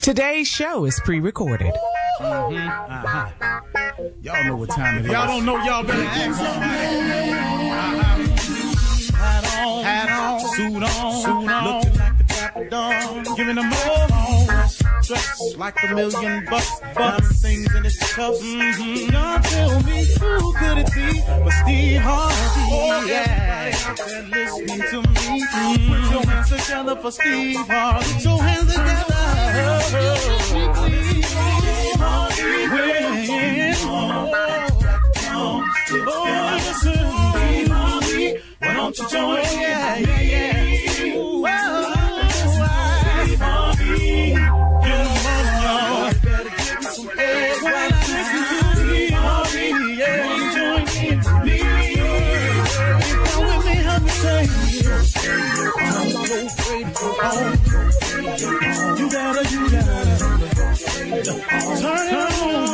Today's show is pre-recorded. Mm-hmm. Uh-huh. Y'all know what time it is. Y'all don't know, y'all better ask somebody. Uh-huh. Hat on, hat on, suit on, suit on. Looking like the dapper dawn, giving them all dressed like a million bucks, bucks things in his cuffs. Mm-hmm. Y'all tell me who could it be but Steve Harvey? Oh, yeah. Out there listening to me. Mm-hmm. Put your hands together for Steve Harvey. Put your hands together. Oh, oh, don't you join? Turn it on,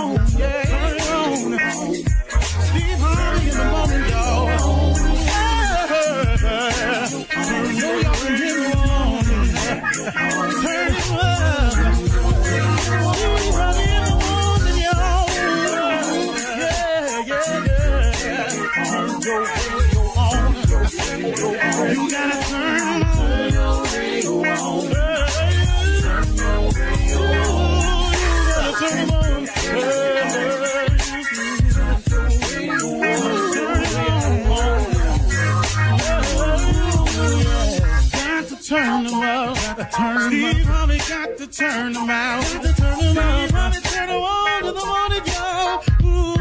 got to turn them out. Turn them out. Steve turn them on to the morning, y'all. Ooh,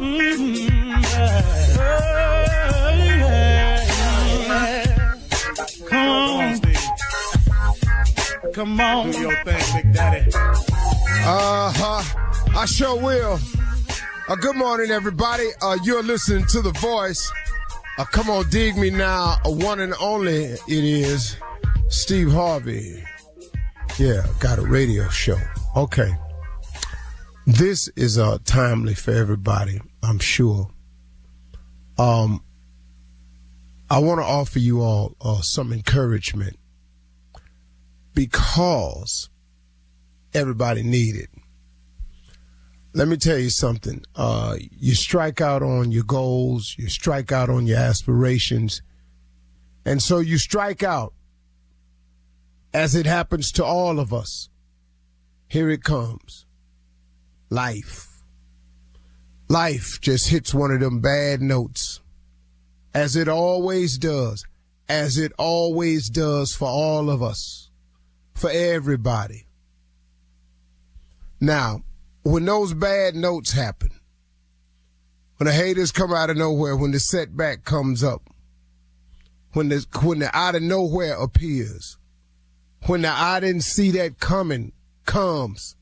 mm-hmm, yeah. Come on, Steve. Come on. Do your thing, Big Daddy. Uh huh. I sure will. Uh, good morning, everybody. Uh, you're listening to The Voice. Uh, come on, dig me now. A one and only it is Steve Harvey. Yeah, got a radio show. Okay. This is uh, timely for everybody, I'm sure. Um, I want to offer you all uh, some encouragement because everybody need it. Let me tell you something. Uh, you strike out on your goals, you strike out on your aspirations, and so you strike out as it happens to all of us. Here it comes. Life. Life just hits one of them bad notes as it always does, as it always does for all of us, for everybody. Now, when those bad notes happen, when the haters come out of nowhere, when the setback comes up, when the when the out of nowhere appears, when the I didn't see that coming comes,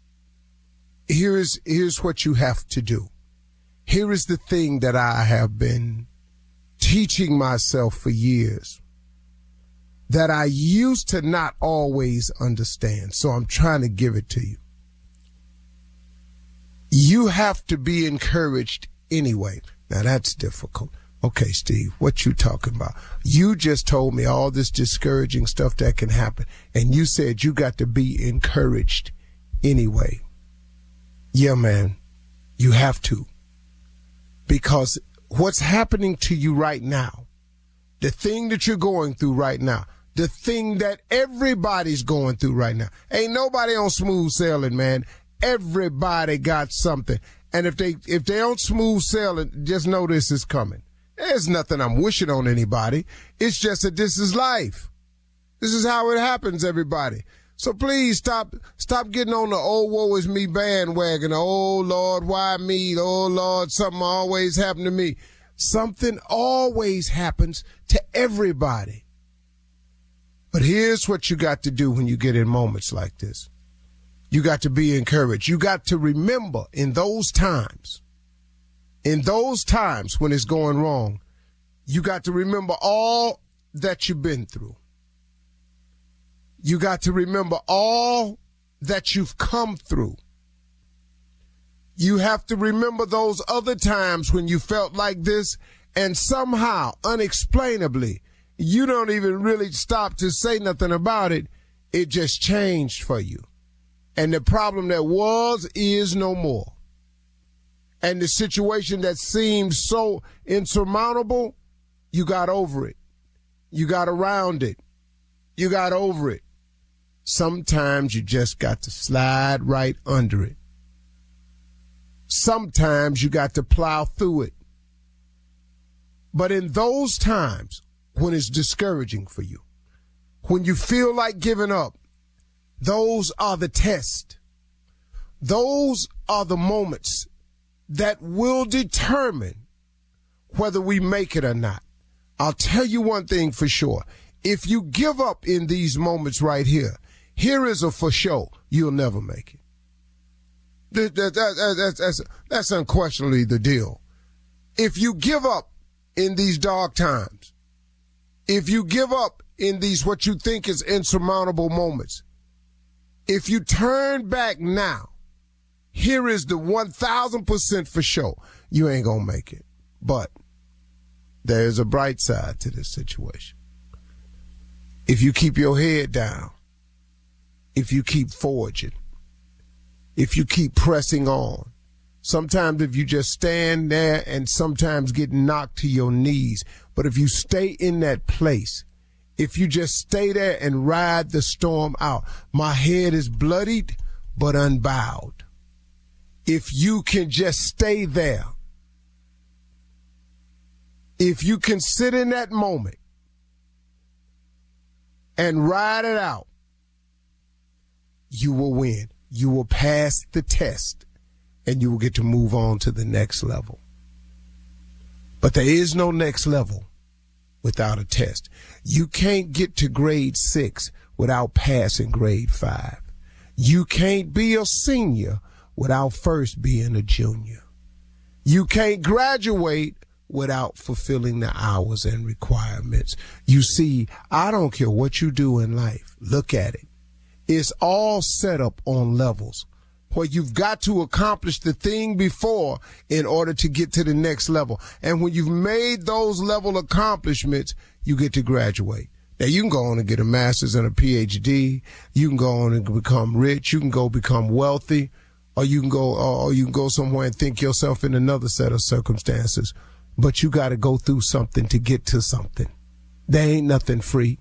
here's here's what you have to do. Here is the thing that I have been teaching myself for years that I used to not always understand. So I'm trying to give it to you. You have to be encouraged anyway. Now that's difficult. Okay, Steve, what you talking about? You just told me all this discouraging stuff that can happen, and you said you got to be encouraged anyway. Yeah, man, you have to. Because what's happening to you right now, the thing that you're going through right now, the thing that everybody's going through right now, ain't nobody on smooth sailing, man. Everybody got something. And if they if they don't smooth sailing, just know this is coming. There's nothing I'm wishing on anybody. It's just that this is life. This is how it happens, everybody. So please stop stop getting on the oh woe is me bandwagon. Oh Lord, why me? Oh Lord, something always happened to me. Something always happens to everybody. But here's what you got to do when you get in moments like this. You got to be encouraged. You got to remember in those times, in those times when it's going wrong, you got to remember all that you've been through. You got to remember all that you've come through. You have to remember those other times when you felt like this and somehow, unexplainably, you don't even really stop to say nothing about it. It just changed for you. And the problem that was is no more. And the situation that seemed so insurmountable, you got over it. You got around it. You got over it. Sometimes you just got to slide right under it. Sometimes you got to plow through it. But in those times when it's discouraging for you, when you feel like giving up, those are the tests. Those are the moments that will determine whether we make it or not. I'll tell you one thing for sure. If you give up in these moments right here, here is a for sure, you'll never make it. That, that, that, that's, that's unquestionably the deal. If you give up in these dark times, if you give up in these what you think is insurmountable moments, if you turn back now, here is the 1000% for sure. You ain't going to make it. But there's a bright side to this situation. If you keep your head down, if you keep forging, if you keep pressing on, sometimes if you just stand there and sometimes get knocked to your knees, but if you stay in that place, if you just stay there and ride the storm out. My head is bloodied, but unbowed. If you can just stay there, if you can sit in that moment and ride it out, you will win. You will pass the test and you will get to move on to the next level. But there is no next level without a test. You can't get to grade six without passing grade five. You can't be a senior without first being a junior. You can't graduate without fulfilling the hours and requirements. You see, I don't care what you do in life. Look at it. It's all set up on levels where you've got to accomplish the thing before in order to get to the next level. And when you've made those level accomplishments, you get to graduate. Now you can go on and get a master's and a PhD. You can go on and become rich. You can go become wealthy, or you can go, or you can go somewhere and think yourself in another set of circumstances. But you got to go through something to get to something. There ain't nothing free.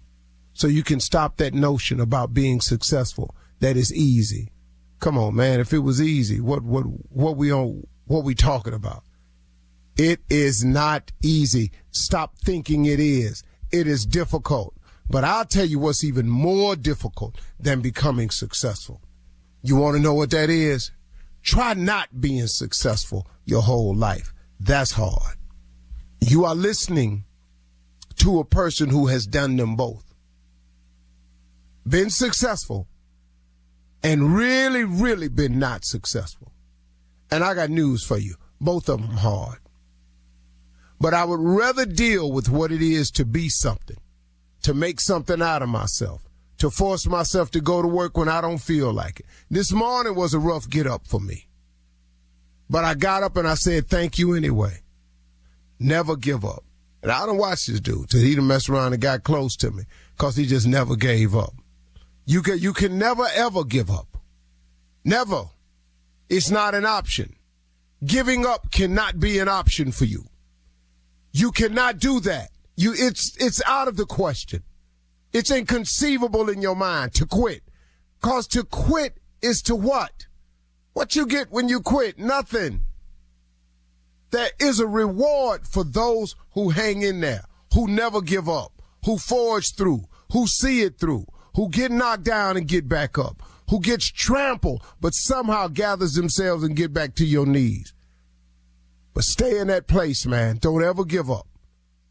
So you can stop that notion about being successful. That is easy. Come on, man. If it was easy, what what what we on what we talking about? It is not easy. Stop thinking it is. It is difficult. But I'll tell you what's even more difficult than becoming successful. You want to know what that is? Try not being successful your whole life. That's hard. You are listening to a person who has done them both. Been successful and really, really been not successful. And I got news for you. Both of them hard. But I would rather deal with what it is to be something, to make something out of myself, to force myself to go to work when I don't feel like it. This morning was a rough get up for me. But I got up and I said, thank you anyway. Never give up. And I don't watch this dude till he done messed around and got close to me because he just never gave up. You can, you can never ever give up. Never. It's not an option. Giving up cannot be an option for you. You cannot do that. You, it's, it's out of the question. It's inconceivable in your mind to quit. Cause to quit is to what? What you get when you quit? Nothing. There is a reward for those who hang in there, who never give up, who forge through, who see it through, who get knocked down and get back up, who gets trampled but somehow gathers themselves and get back to your knees. But stay in that place, man. Don't ever give up.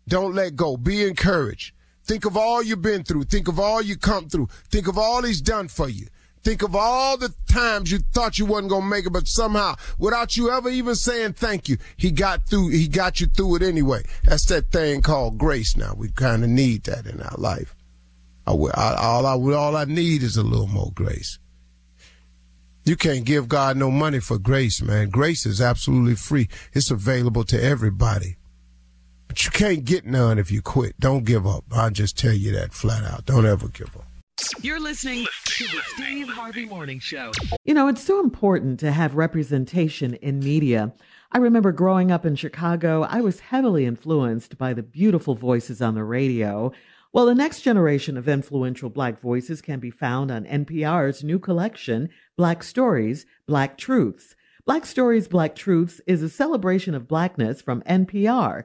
Don't let go. Be encouraged. Think of all you've been through. Think of all you come through. Think of all he's done for you. Think of all the times you thought you wasn't going to make it, but somehow, without you ever even saying thank you, he got through, he got you through it anyway. That's that thing called grace now. We kind of need that in our life. I, I, all, I, all I need is a little more grace. You can't give God no money for grace, man. Grace is absolutely free. It's available to everybody. But you can't get none if you quit. Don't give up. I'll just tell you that flat out. Don't ever give up. You're listening to the Steve Harvey Morning Show. You know, it's so important to have representation in media. I remember growing up in Chicago, I was heavily influenced by the beautiful voices on the radio. Well, the next generation of influential Black voices can be found on NPR's new collection, Black Stories, Black Truths. Black Stories, Black Truths is a celebration of Blackness from NPR.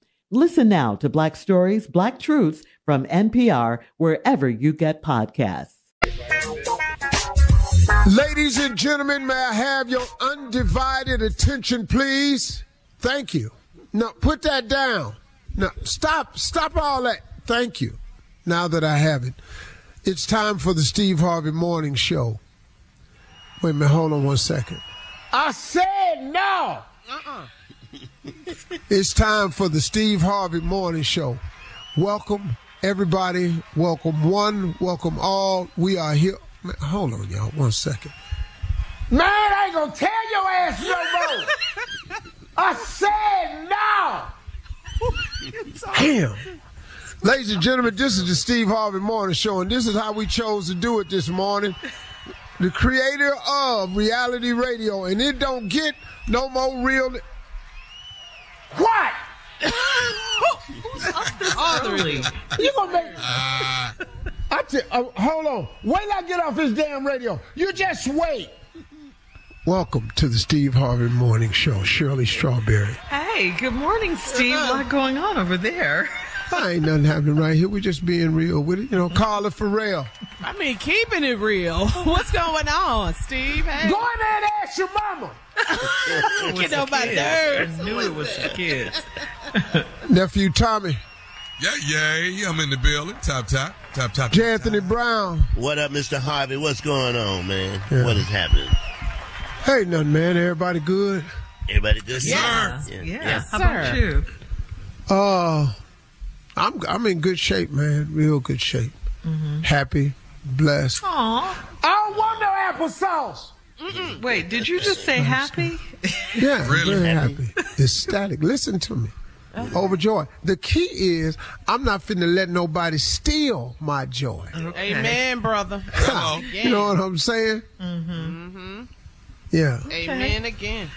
Listen now to Black Stories, Black Truths from NPR wherever you get podcasts. Ladies and gentlemen, may I have your undivided attention, please? Thank you. Now, put that down. Now, stop, stop all that. Thank you. Now that I have it, it's time for the Steve Harvey Morning Show. Wait a minute, hold on one second. I said no. Uh-uh. it's time for the Steve Harvey Morning Show. Welcome, everybody. Welcome one. Welcome all. We are here. Man, hold on, y'all. One second. Man, I ain't gonna tell your ass no more. I said no. Damn. Ladies and gentlemen, this is the Steve Harvey Morning Show, and this is how we chose to do it this morning. The creator of reality radio, and it don't get no more real. What? Who's up this early? You gonna make? I tell, uh, hold on. Wait till I get off this damn radio. You just wait. Welcome to the Steve Harvey Morning Show, Shirley Strawberry. Hey, good morning, Steve. A lot going on over there. I ain't nothing happening right here. We're just being real with it. You know, Carla real. I mean, keeping it real. What's going on, Steve? Hey. Go in there and ask your mama. Get on my nerves. I knew it was the kids. Nephew Tommy. Yeah, yeah, I'm in the building. Top, top, top, top. J. Anthony Brown. What up, Mr. Harvey? What's going on, man? Yeah. What is happening? Hey, nothing, man. Everybody good? Everybody good? Yeah. Yeah. Yes, How sir. about you? Uh, I'm I'm in good shape, man. Real good shape. Happy, blessed. Aw. I don't want no applesauce. Wait, did you just say happy? Yeah, Really? very happy. Ecstatic. Listen to me. Overjoyed. The key is I'm not finna let nobody steal my joy. Amen, brother. you know what I'm saying? Mm-hmm. Yeah. Amen again.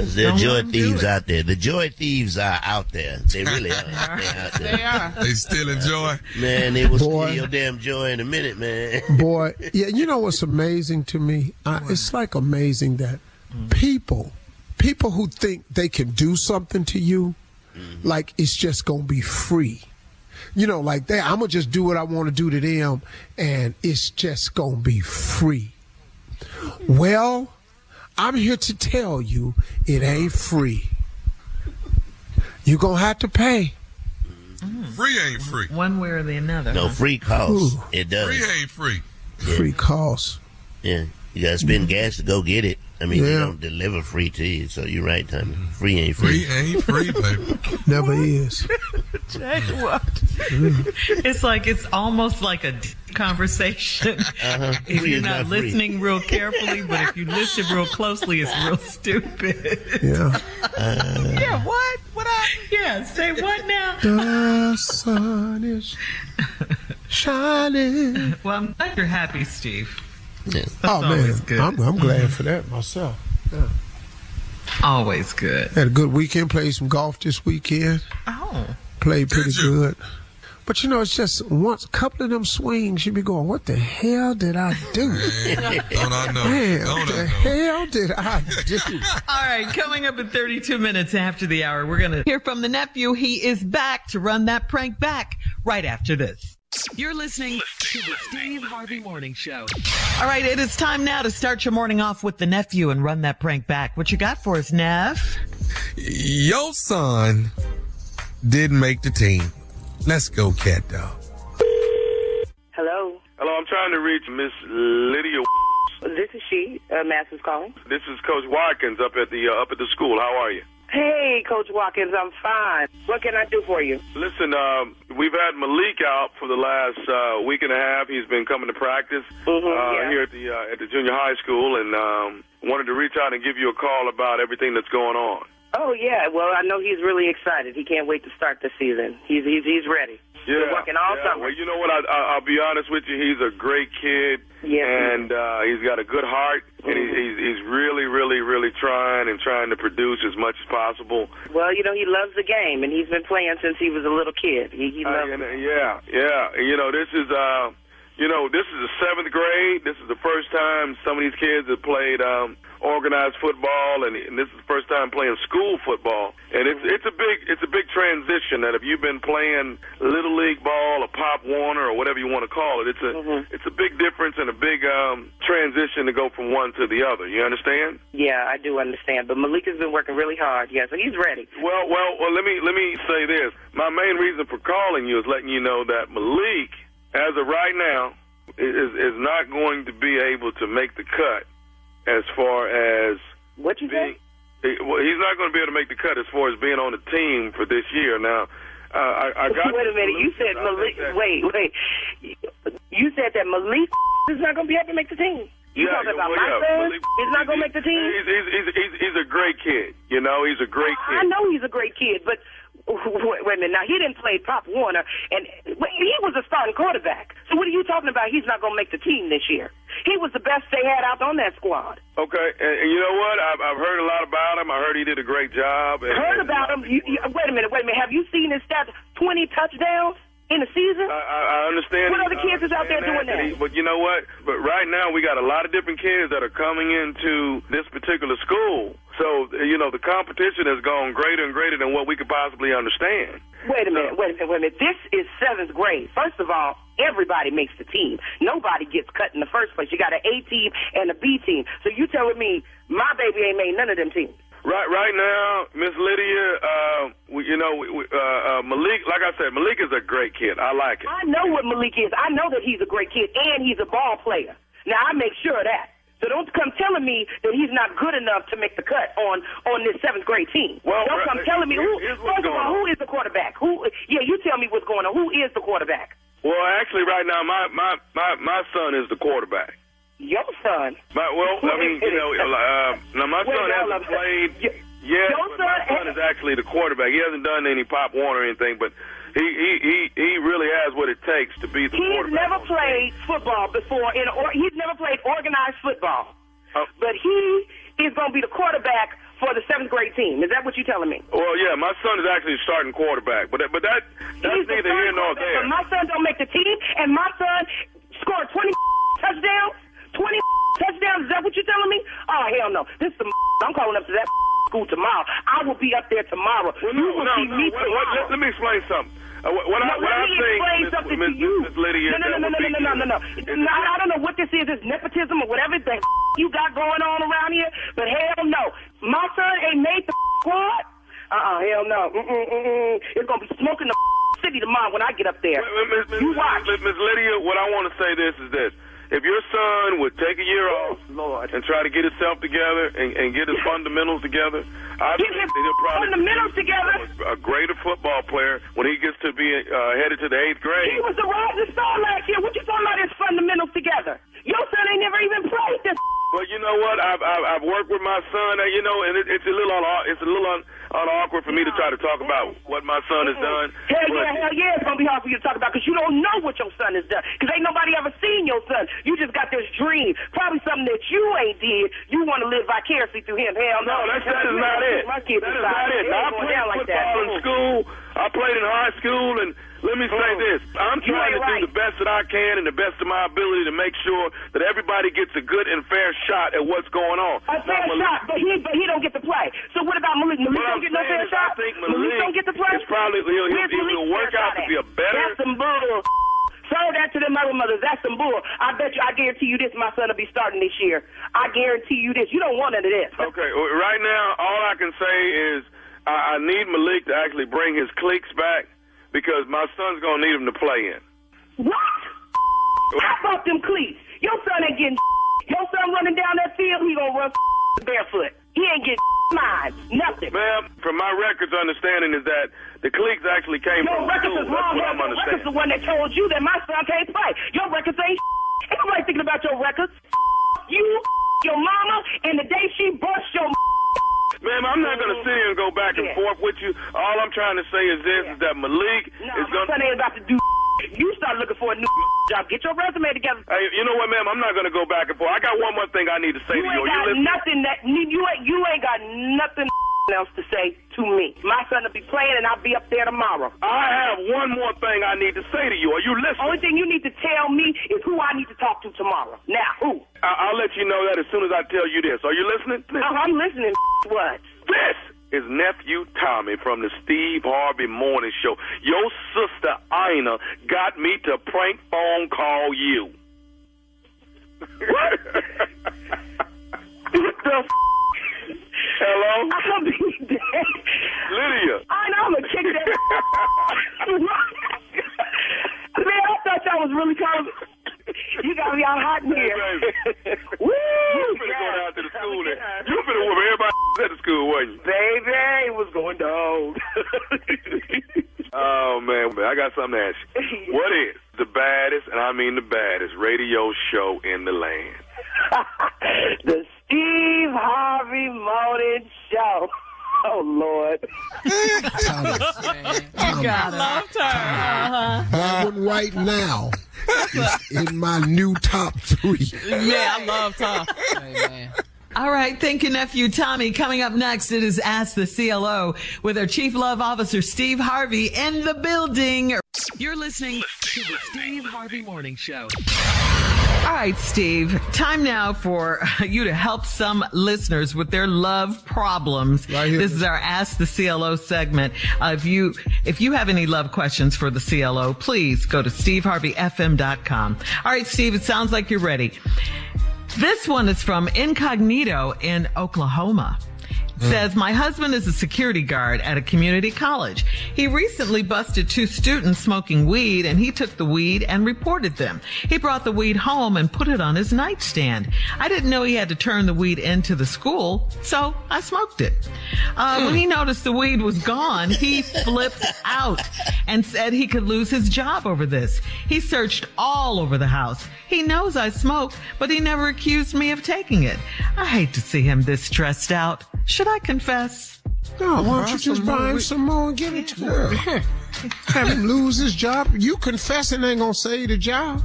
Because there are joy let 'em do thieves out there. The joy thieves are out there. They really are. They out there. They are. They still enjoy. Man, they will Boy. steal your damn joy in a minute, man. Boy, yeah, you know what's amazing to me? Uh, it's like amazing that people, people who think they can do something to you, like it's just gonna be free. You know, like that. I'm gonna just do what I want to do to them, and it's just gonna be free. Well, I'm here to tell you it ain't free. You're gonna have to pay. Mm. Free ain't free. One way or the another. No, huh? free costs. Ooh. It does. Free ain't free. Free costs. Yeah. You got to spend gas to go get it. I mean, they don't deliver free to you. So you're right, Tommy. Free ain't free. Free ain't free, baby. Never is. Tell what. it's like it's almost like a conversation. Uh-huh. If Free you're is not free. listening real carefully, but if you listen real closely, it's real stupid. Yeah. yeah, what? What I? Yeah, say what now? The sun is shining. Well, I'm glad you're happy, Steve. Yeah. Oh, That's oh man, good. I'm, I'm glad for that myself. Always good. Had a good weekend. Played some golf this weekend. Oh. Played pretty good. But you know, it's just once a couple of them swings, you be going, "What the hell did I do? Man, don't I know? Man, don't what the know? hell did I do?" All right, coming up in 32 minutes after the hour, we're going to hear from the nephew. He is back to run that prank back right after this. You're listening To the Steve Harvey Morning Show. All right, it is time now to start your morning off with the nephew and run that prank back. What you got for us, Nev? Your son didn't make the team. Let's go, cat dog. Hello, Hello, I'm trying to reach Miss Lydia. this is she. Uh, Masters calling. This is Coach Watkins up at the uh, up at the school. How are you? Hey, Coach Watkins, I'm fine. What can I do for you? Listen, um, we've had Malik out for the last uh, week and a half. He's been coming to practice Mhm, uh, yeah. here at the uh, at the junior high school, and um, wanted to reach out and give you a call about everything that's going on. Oh yeah, well I know he's really excited. He can't wait to start the season. He's he's he's ready. Yeah, Been working all yeah. summer. Well, you know what? I, I, I'll be honest with you. He's a great kid, Yes, he and uh, he's got a good heart, and he's, he's he's really, really, really trying and trying to produce as much as possible. Well, you know he loves the game, and he's been playing since he was a little kid. He he Uh, loves. and, uh, yeah, yeah. And, you know, this is uh, you know, this is the seventh grade. This is the first time some of these kids have played um, organized football, and, and this is the first time playing school football. And it's it's a big it's a big transition. That if you've been playing little league ball or Pop Warner or whatever you want to call it, it's a it's a big difference and a big um, transition to go from one to the other. You understand? Yeah, I do understand. But Malik has been working really hard. Yeah, so he's ready. Well, well, well. Let me let me say this. My main reason for calling you is letting you know that Malik, as of right now, is is not going to be able to make the cut. As far as what you being, he, well, he's not going to be able to make the cut as far as being on the team for this year. Now, uh, I, I got. wait a minute. You said Malik. Wait, wait. You said that Malik is not going to be able to make the team. You Yeah, talking about well, my yeah, son? Malik- He's not going to make the team. He's, he's, he's, he's, he's a great kid. You know, he's a great kid. I know he's a great kid, but wait, wait a minute. Now he didn't play Pop Warner, and he was a starting quarterback. So what are you talking about? He's not going to make the team this year. He was the best they had out on that squad. Okay, and, you know what? I've, I've heard a lot about him. I heard he did a great job. And, Heard and- about him? You, you, wait a minute. Wait a minute. Have you seen his stats? Twenty touchdowns in a season. I, I understand. What other kids is out there doing that? he- but you know what? But right now we got a lot of different kids that are coming into this particular school. So you know the competition has gone greater and greater than what we could possibly understand. Wait a minute, wait a minute, wait a minute. This is seventh grade. First of all, everybody makes the team. Nobody gets cut in the first place. You got an A team and a B team. So you telling me my baby ain't made none of them teams? Right, right now, Miss Lydia, uh, we, you know, we, we, uh, uh, Malik. Like I said, Malik is a great kid. I like it. I know what Malik is. I know that he's a great kid and he's a ball player. Now I make sure of that. So don't come telling me that he's not good enough to make the cut on on this seventh grade team. Well, don't come right, telling me who. First of all, who is the quarterback? Who? Yeah, you tell me what's going on. Who is the quarterback? Well, actually, right now, my my my my son is the quarterback. Your son. My, well, I mean, you know, uh, now my Wait, son hasn't played. Y- Yes, but my son- son is actually the quarterback. He hasn't done any Pop Warner anything, but he he he he really has what it takes to be the He's never played football before. In or, he's never played organized football. Oh. But he is going to be the quarterback for the seventh grade team. Is that what you're telling me? Well, yeah, my son is actually starting quarterback, but that- but that that's He's neither here nor there. But my son don't make the team, and my son scored 20 touchdowns. 20 touchdowns. Is that what you're telling me? Oh hell no! This is the I'm calling up to that school tomorrow. I will be up there tomorrow. Well, you no, will no, see no. me tomorrow. let, let me explain something. Uh, what, what I, what let me think, explain Miss- something Miss, to you. Lydia, no, no, no, no, no, no, no, no, no. no. I, don't know what this is, this nepotism or whatever the you got going on around here, but hell no. My son ain't made the squad. Uh-uh, hell no. Mm-mm, mm-mm. It's going to be smoking the city tomorrow when I get up there. Miss, Miss, You watch. Miss Lydia, what I want to say this is this. If your son would take a year off Lord. and try to get himself together and, and get his fundamentals together, I Get think that he'll probably fundamentals together. a greater football player when he gets to be uh, headed to the eighth grade. He was the rising star last year. What you talking about his fundamentals together? Your son ain't never even played this. Well, you know what? I've I've, I've worked with my son, and you know, and it, it's a little un- it's a little un awkward for me to try to talk about what my son has mm-hmm. done. Hell yeah, hell yeah, it's gonna be hard for you to talk about because you don't know what your son has done. Because ain't nobody ever seen your son. You just got this dream, probably something that you ain't did. You want to live vicariously through him. Hell no, No, that's, that is not it. My kids That is not it. Now, I ain't going played down like that. in school. I played in high school, and let me say Mm. this: I'm trying to right. do the best that I can and the best of my ability to make sure that everybody gets a good and fair shot at what's going on. A fair Malik- shot, but he but he don't get to play. So what about Malik? Malik don't get no fair is shot. I think Malik don't get to play. is probably he'll, he'll, Where's he'll, work out to be a better. That's some bull. Serve that to them other mothers. That's some bull. I bet you. I guarantee you this. My son will be starting this year. I guarantee you this. You don't want none of this. Okay, right now, all I can say is I, I need Malik to actually bring his cleats back because my son's gonna need him to play in. What? How about them cleats? Your son ain't getting. Your son running down that field, he gonna run barefoot. He ain't getting mine. Nothing. Ma'am, from my records understanding is that the cleats actually came Your from records school. is That's wrong. what Your records the one that told you that my son can't play. Your records ain't. Ain't nobody thinking about your records. You, your mama, and the day she bust your. Ma'am, I'm not going to sit here and go back and Yeah. forth with you. All I'm trying to say is this: is that Malik No, is going. ain't about to do. You start looking for a new job. Get your resume together. Hey, you know what, ma'am? I'm not going to go back and forth. I got one more thing I need to say You to ain't you. You got nothing that you ain't you ain't got nothing else to say to me. My son will be playing, and I'll be up there tomorrow. I have one more thing I need to say to you. Are you listening? Only thing you need to tell me is who I need to talk to tomorrow. Now, who? I- I'll let you know that as soon as I tell you this. Are you listening? Oh, I'm listening. What? This is nephew Tommy from the Steve Harvey Morning Show. Your sister Ina got me to prank phone call you. What the? F- Hello, I'll be dead. Lydia. I know I'm gonna kick that. Man, I thought y'all was really calling. You got me all hot in here. Woo! You finna go down to the school and you finna whoop everybody at the school, wasn't you? Baby, it was going down. Oh man, I got something to ask you. What is the baddest, and I mean the baddest, radio show in the land? the Steve Harvey Morning Show. Oh Lord. You got Loved her. Uh-huh. That one right now is in my new top three. Yeah, I love Tom. All right. Thank you, nephew Tommy. Coming up next, it is Ask the CLO with our Chief Love Officer, Steve Harvey, in the building. You're listening. To the Steve Harvey Morning Show. All right, Steve. Time now for you to help some listeners with their love problems. Right. This is our Ask the CLO segment. Uh, if you if you have any love questions for the CLO, please go to steveharveyfm.com. All right, Steve. It sounds like you're ready. This one is from Incognito in Oklahoma. Says, My husband is a security guard at a community college. He recently busted two students smoking weed and he took the weed and reported them. He brought the weed home and put it on his nightstand. I didn't know he had to turn the weed into the school, so I smoked it. Uh, When he noticed the weed was gone, he flipped out and said he could lose his job over this. He searched all over the house. He knows I smoke, but he never accused me of taking it. I hate to see him this stressed out. Should I confess? No, why don't you just buy him some more and give it to her? Have him lose his job. You confessing ain't gonna save the job.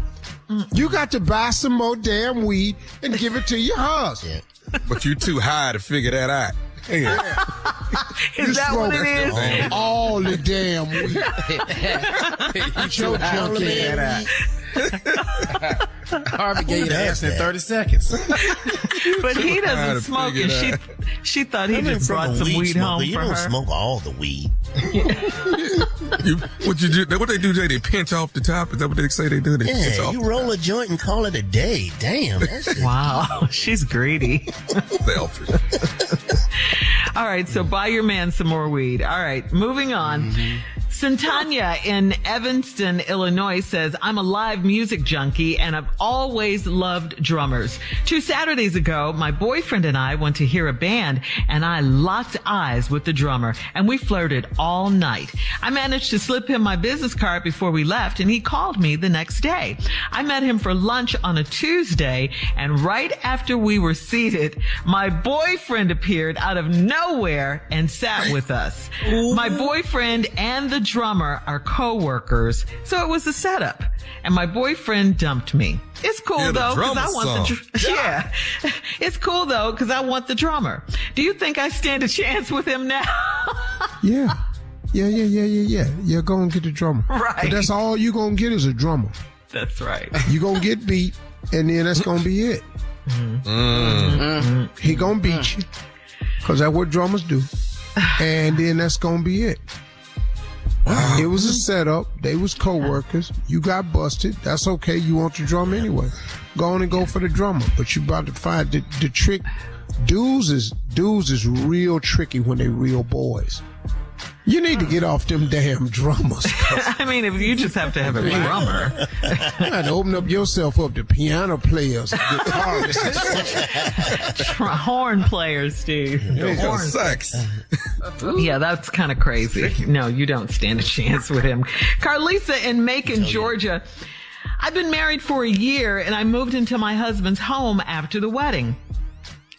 Mm. You got to buy some more damn weed and give it to your husband. But you too high to figure that out. Yeah. Is that what it is? All the damn weed. Get your junkie that Harvey gave you the answer in 30 seconds. But he doesn't smoke, and she she thought he Coming just brought some weed weed smoker, home you for don't her. smoke all the weed. You, what you do? What they do? Jay? They pinch off the top. Is that what they say they do? They pinch Yeah, off you roll a joint and call it a day. Damn, that's Wow, she's greedy. selfish. All right, so buy your man some more weed. All right, moving on. Mm-hmm. Santanya in Evanston, Illinois says, I'm a live music junkie and I've always loved drummers. Two Saturdays ago, my boyfriend and I went to hear a band and I locked eyes with the drummer and we flirted all night. I managed to slip him my business card before we left and he called me the next day. I met him for lunch on a Tuesday and right after we were seated, my boyfriend appeared out of nowhere and sat with us. My boyfriend and the drummer are co-workers, so it was a setup. And my boyfriend dumped me. It's cool Yeah, though, because I drummer want the dr- yeah. It's cool though, because I want the drummer. Do you think I stand a chance with him now? Yeah. Yeah, yeah, yeah, yeah, yeah. You're gonna get the drummer. Right. But that's all you're gonna get is a drummer. That's right. You're gonna get beat, and then that's gonna be it. Mm-hmm. He gonna beat you, cause that's what drummers do. And then that's gonna be it. It was a setup. They was co-workers. You got busted. That's okay. You want the drum anyway. Go on and go for the drummer. But you about to find the, the trick. Dudes is dudes is real tricky when they real boys. You need to get off them damn drummers. I mean, if you just have to have a drummer. You got to open up yourself up to piano players, guitarists. horn players, Steve. Yo, Horn. sucks. Yeah, that's kind of crazy. No, you don't stand a chance with him. Carlisa in Macon, Georgia. I've been married for a year and I moved into my husband's home after the wedding.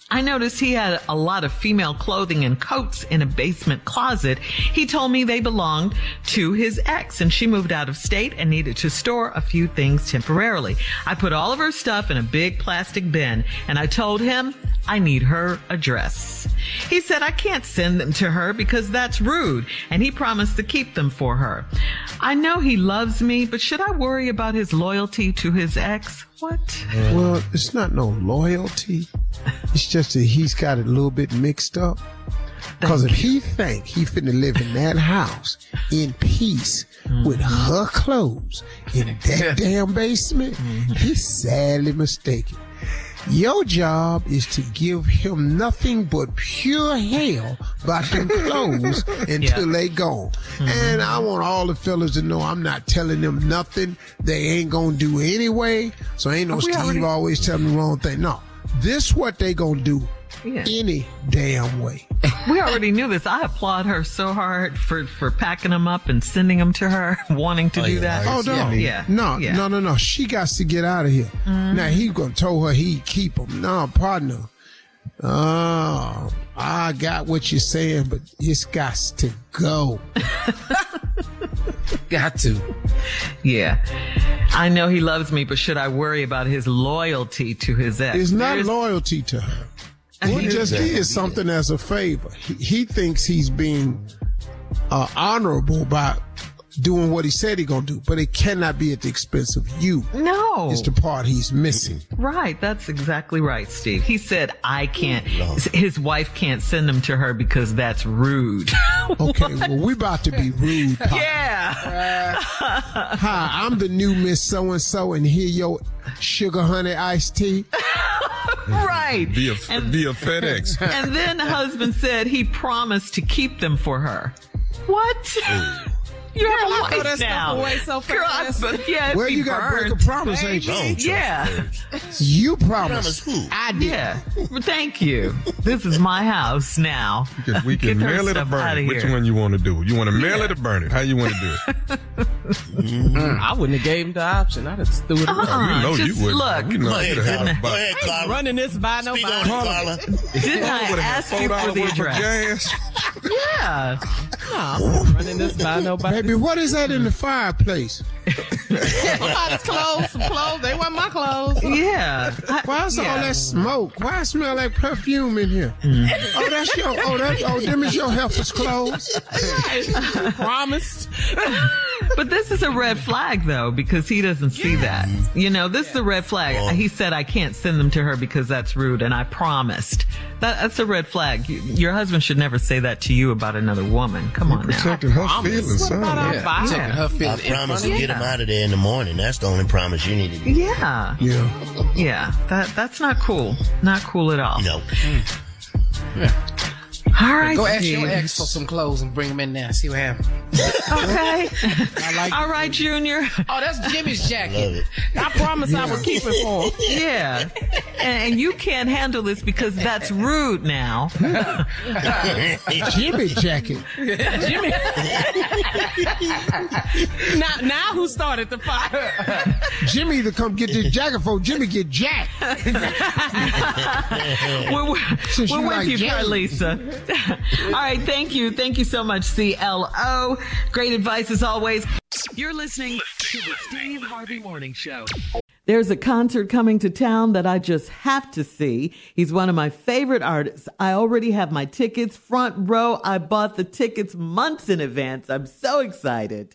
I noticed he had a lot of female clothing and coats in a basement closet. He told me they belonged to his ex and she moved out of state and needed to store a few things temporarily. I put all of her stuff in a big plastic bin and I told him I need her address. He said I can't send them to her because that's rude and he promised to keep them for her. I know he loves me, but should I worry about his loyalty to his ex? What? Well, it's not no loyalty. It's just that he's got it a little bit mixed up. Because if he think he finna live in that house in peace with her clothes in that damn basement, he's sadly mistaken. Your job is to give him nothing but pure hell about them clothes until they gone. Mm-hmm. And I want all the fellas to know I'm not telling them nothing they ain't gonna do anyway. So ain't no Steve already- always telling the wrong thing. No, this what they gonna do Yeah. any damn way. We already knew this. I applaud her so hard for, for packing them up and sending them to her, wanting to oh, do that. Oh no, Yeah. no, Yeah. no, no, no. She got to get out of here. Mm-hmm. Now he gonna tell her he keep them. No, partner. Oh, I got what you're saying, but it's got to go. Got to. Yeah. I know he loves me, but should I worry about his loyalty to his ex? It's not There's- loyalty to her. He just did something as a favor. He, he thinks he's being uh, honorable by doing what he said he gonna do, but it cannot be at the expense of you. No. It's the part he's missing. Right. That's exactly right, Steve. He said, I can't, his wife can't send them to her because that's rude. Okay, well, we about to be rude. Pop. yeah. Hi, I'm the new Miss So and So, and here your sugar honey iced tea. right. Via, via FedEx. And then husband said he promised to keep them for her. What? You have a Girl, I wife throw that stuff now. away so Girl, I- fast. but yeah, Well, you got to break a promise, ain't you? Don't Yeah. birds. You Promise promised. who? I did. Yeah. Thank you. This is my house now. We can, we can Get her mail it or burn it. Which here. one you want to do? You want to mail it or burn it? How you want to do it? Mm, I wouldn't have gave him the option. I'd have just threw it away. Uh-uh. we know just you wouldn't. look. We know Go you'd ahead, have a Go ahead, Carla. Running this by Speak nobody. on it, Carla. Didn't I ask you for the address? Yeah. No, running this by nobody. Baby, what is that in the fireplace? Somebody's clothes, some clothes. They weren't my clothes. Yeah. I- Why's all that smoke? Why it smell like perfume in here? Mm. Oh, that's your. Oh, that. Oh, them is your helper's clothes. Promised. But this is a red flag though, because he doesn't see that. You know, this is a red flag. He said, I can't send them to her because that's rude and I promised. That, that's a red flag. You- Your husband should never say that to you about another woman. Come on now. Protecting her Promise. feelings, What son. about our Yeah. fire? Yeah. Her I feelings in promise to front of get him out of there in the morning. That's the only promise you need to do. Yeah. Yeah. Yeah. That, that's not cool. Not cool at all. No. All right. Go ask Steve. your ex for some clothes and bring them in there. See what happens. Okay. I like all right, Junior. Oh, that's Jimmy's jacket. it. I promise I will keep it for him. Yeah. And, and you can't handle this because that's rude now. Jimmy jacket. Jimmy. now, now who started the fire? Jimmy to come get this jacket for Jimmy get jacked. We're, we're, we're you with like you, jazz. All right, thank you. Thank you so much, CLO. Great advice as always. You're listening to the Steve Harvey Morning Show. There's a concert coming to town that I just have to see. He's one of my favorite artists. I already have my tickets front row. I bought the tickets months in advance. I'm so excited.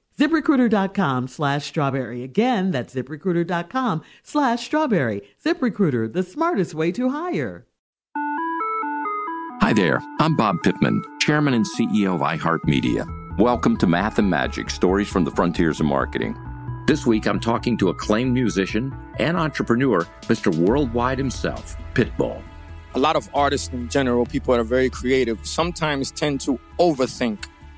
ZipRecruiter.com slash strawberry. Again, that's ZipRecruiter.com slash strawberry. ZipRecruiter, the smartest way to hire. Hi there, I'm Bob Pittman, Chairman and CEO of iHeartMedia. Welcome to Math and Magic Stories from the Frontiers of Marketing. This week I'm talking to acclaimed musician and entrepreneur, Mr. Worldwide himself, Pitbull. a lot of artists in general, people that are very creative, sometimes tend to overthink.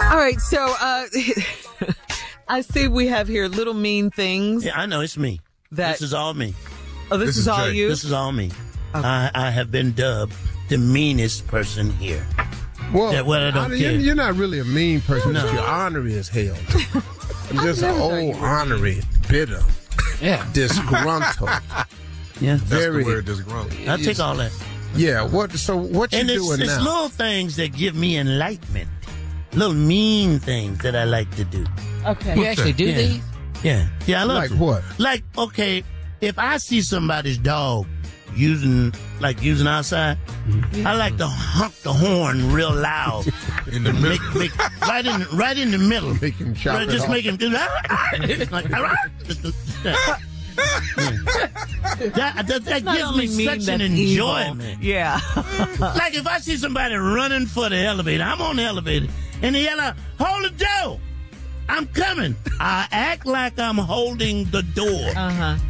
All right, so uh, I see we have here little mean things. Yeah, I know it's me. That this is all me. Oh, this, is, all you. This is all me. I, I have been dubbed the meanest person here. Well, Yeah, well, I don't I- care. you're, you're not really a mean person, No. but you're ornery as hell. You're just an old ornery, bitter, yeah, disgruntled. Yeah, very. word, disgruntled. I take all that. Yeah. What? So what you and it's, doing it's now? little things that give me enlightenment. Little mean things that I like to do. Okay. You actually do yeah. these? Yeah. Yeah, I love Like to. what? Like, okay, if I see somebody's dog using, like using outside, mm-hmm. I like to honk the horn real loud. In the middle. make, right in, right in the middle. Make him chop Right, just off. make him do that. Like, just that. that, that, gives me such an that's evil. enjoyment. Yeah. like if I see somebody running for the elevator, I'm on the elevator, and they yell out, "Hold the door!" I'm coming. I act like I'm holding the door. Uh-huh.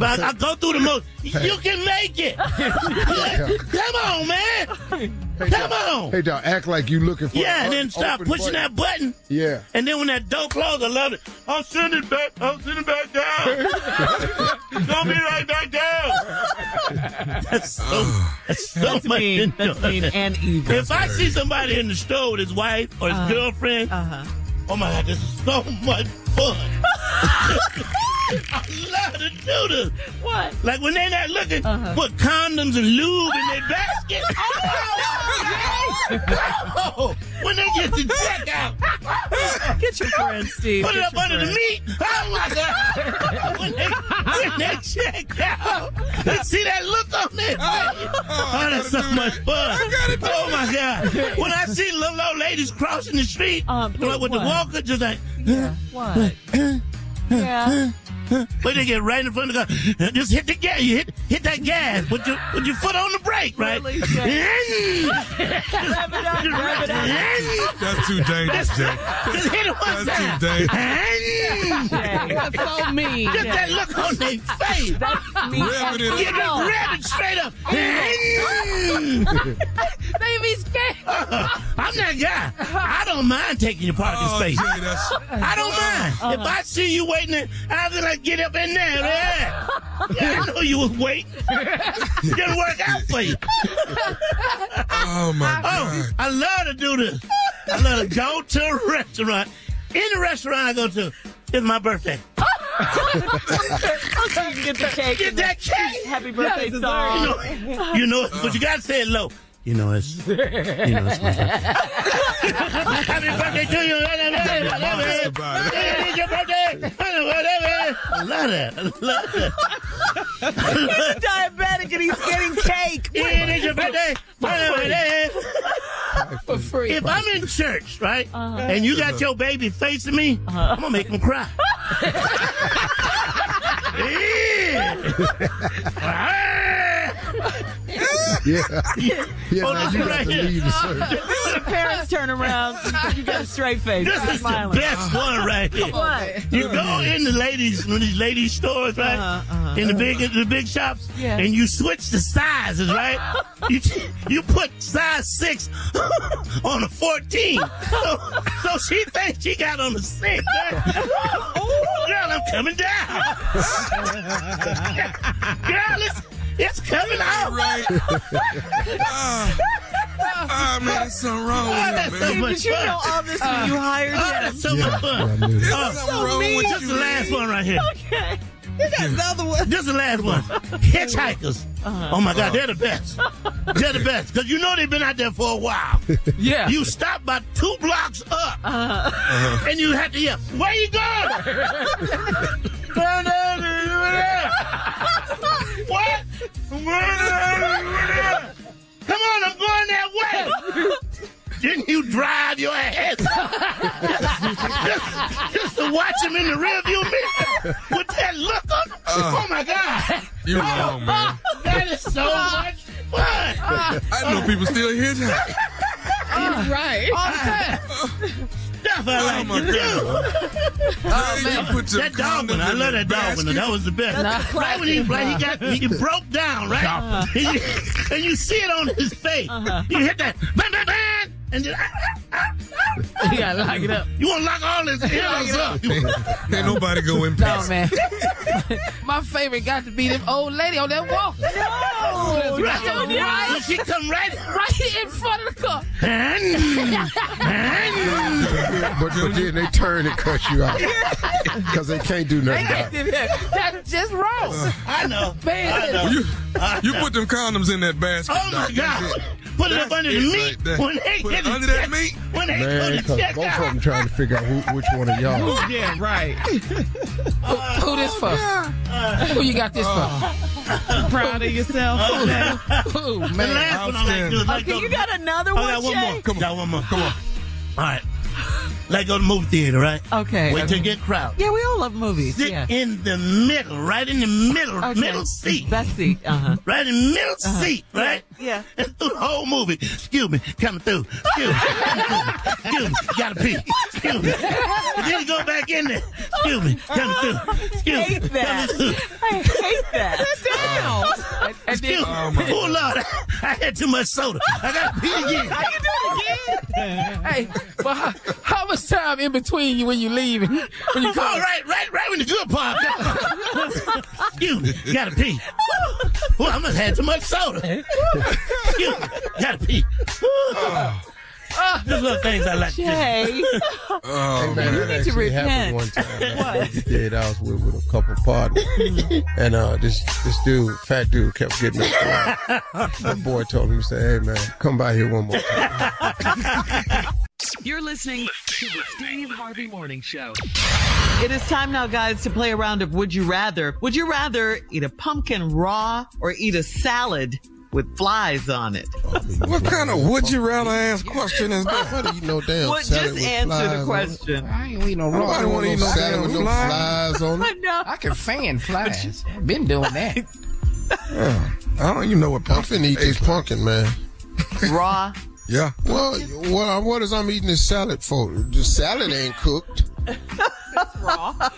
But I go through the most. You can make it. Come on, man. Come on. Hey, dog, act like you looking for. Yeah, and then un- stop pushing button. that button. Yeah. And then when that door closes, I love it. I'll send it back. I'll send it back down. Don't be right back down. That's so, that's so That's much mean. That's mean and evil. If I see somebody in the store with his wife or his Uh-huh. girlfriend, Uh-huh. Oh my God, this is so much fun. I love to do this. What? Like when they're not looking, Uh-huh. put condoms and lube in their basket. oh, when they get to checkout. Get your friend, Steve. Put it Get up your under the meat. Oh my God. when, they, when they check out. See that look on their face. Oh, that's so much fun. Oh my God. When I see little old ladies crossing the street Um, with with the walker, just like, yeah. What? Yeah. but they get right in front of the car. Uh, just hit the gas. You hit hit that gas. Put your put your foot on the brake, right? Really, Jay? Up, rev. That's too dangerous, Jay. Just hit it one That's time. too dangerous. Jay, That's so mean. Just that look on their face. That's mean. Rev it and up. Get evil. them grab it straight up. Oh, they be scared. Uh-uh. I'm that guy. I don't mind taking your parking Oh, space. Jay, that's I don't mind. Uh-huh. If I see you waiting, I'll be like, get up in there. Yeah. Yeah, I know you was waiting. It didn't work out for you. oh my Oh, god. I love to do this. I love to go to a restaurant. Any restaurant I go to, it's my birthday. Okay, you get the cake. Get and the that cake. Happy birthday You song. know, you know, but you gotta say it low. You know it's, you know it's my birthday. Happy birthday to you. Monster about it. Birthday. I love that. I love that. He's diabetic and he's getting cake. It is your birthday. For free. If I'm in church, right, Uh-huh. and you got your baby facing me, I'm gonna make him cry. Yeah. Yeah, Hold now on, you got to leave the service. The parents turn around. You got a straight face. This You're is the smiling. best one right here. What? You go in the ladies, one of these ladies stores, right? Uh-huh, uh-huh. In the big, the big shops, Yeah. and you switch the sizes, right? you you put size six on a fourteen, so, so she thinks she got on a six. Ooh, girl, I'm coming down. girl, it's it's coming out. Right. Ah, ah, man, there's something wrong Oh, with that's you, so man. much Did you fun. know all this when you ah. hired Oh, him? that's so Yeah, much fun. yeah, I knew that. Oh, There's something wrong with just the last man. one right here. Okay. You got another one. This is the last one. Hitchhikers. Uh-huh. Oh my God, uh-huh. they're the best. They're the best because you know they've been out there for a while. Yeah. You stop about two blocks up, uh-huh. and you have to yell, "Where you going?" Down there, over there. what? I'm going there, over there. Come on, I'm going that way. Didn't you drive your ass just, just to watch him in the rearview mirror with that look on? Uh, oh my God! You wrong, oh, man. That is so much fun. I know people still hitchhike. right. All the uh, time. Stuff I Oh like my to do. God. Jay, you put your That dog condoms one, I in love the that dog one. basket. That was the best. That's right when he, like, he got, he broke down, right? And, you, and you see it on his face. Uh-huh. You hit that, bang, bang, bang, and then, You gotta lock it up. you want to lock all his ears up. Ain't nobody go in No, peace. man. My favorite got to be them old lady on that walk. No, Right. Right. When she come right, Right in front of the car. But, but then they turn and cut you out because they can't do nothing about it. That's just wrong. I know. Man. I know. You, you put them condoms in that basket. Oh my God! That's it. Put it up under the it meat right there. when they Put get it the under check- that meat. When they Man, go to because check both of them trying to figure out who, which one of y'all. Yeah, right. Who this for? Uh, who you got this for? Uh, Proud of yourself. Oh, who, The man? last one I like to do is oh, like Okay, go- you got another I one, got one more. Come on. Got one more. Come on. All right. like go to the movie theater, right? Okay. Wait till okay. it get crowded. Yeah, we all love movies. Sit yeah. in the middle, right in the middle, Okay. middle seat. Best seat. Uh huh. Right in the middle Uh-huh. seat, right? Yeah. And through the whole movie. Excuse me, coming through. Excuse me. Excuse me, gotta pee. Excuse me. And then you go back in there. Excuse me, coming through. Excuse me, hate that. coming through. I hate that. And, and Excuse me. then, Oh, Lord, I had too much soda. I gotta pee again. How you do it again? hey, but how, much time in between you when you leave? and When you Oh, come? right, right, right when the good part me, gotta pee. Well, I must have had too much soda. you gotta pee. Ah, Just little things I like to do. Jay. Oh, Hey, man, You that need to actually repent. one time. What? At did I was with, with a couple parties, and uh, this this dude, fat dude, kept getting up. The boy told him, he said, "Hey man, come by here one more time." You're listening. To the Steve Harvey Morning Show. It is time now, guys, to play a round of Would You Rather. Would you rather eat a pumpkin raw or eat a salad with flies on it? What kind of would you rather ask question is that? What do you know, damn What? salad Just answer the question. I ain't eat no raw. Nobody raw. want to eat no no salad with no fly. flies on it. No. I can fan flies. Been doing that. Yeah. I don't even know what I'm pumpkin finna eat this like. pumpkin, man. Raw. Yeah. Well, what, what is I'm eating this salad for? The salad ain't cooked. Raw.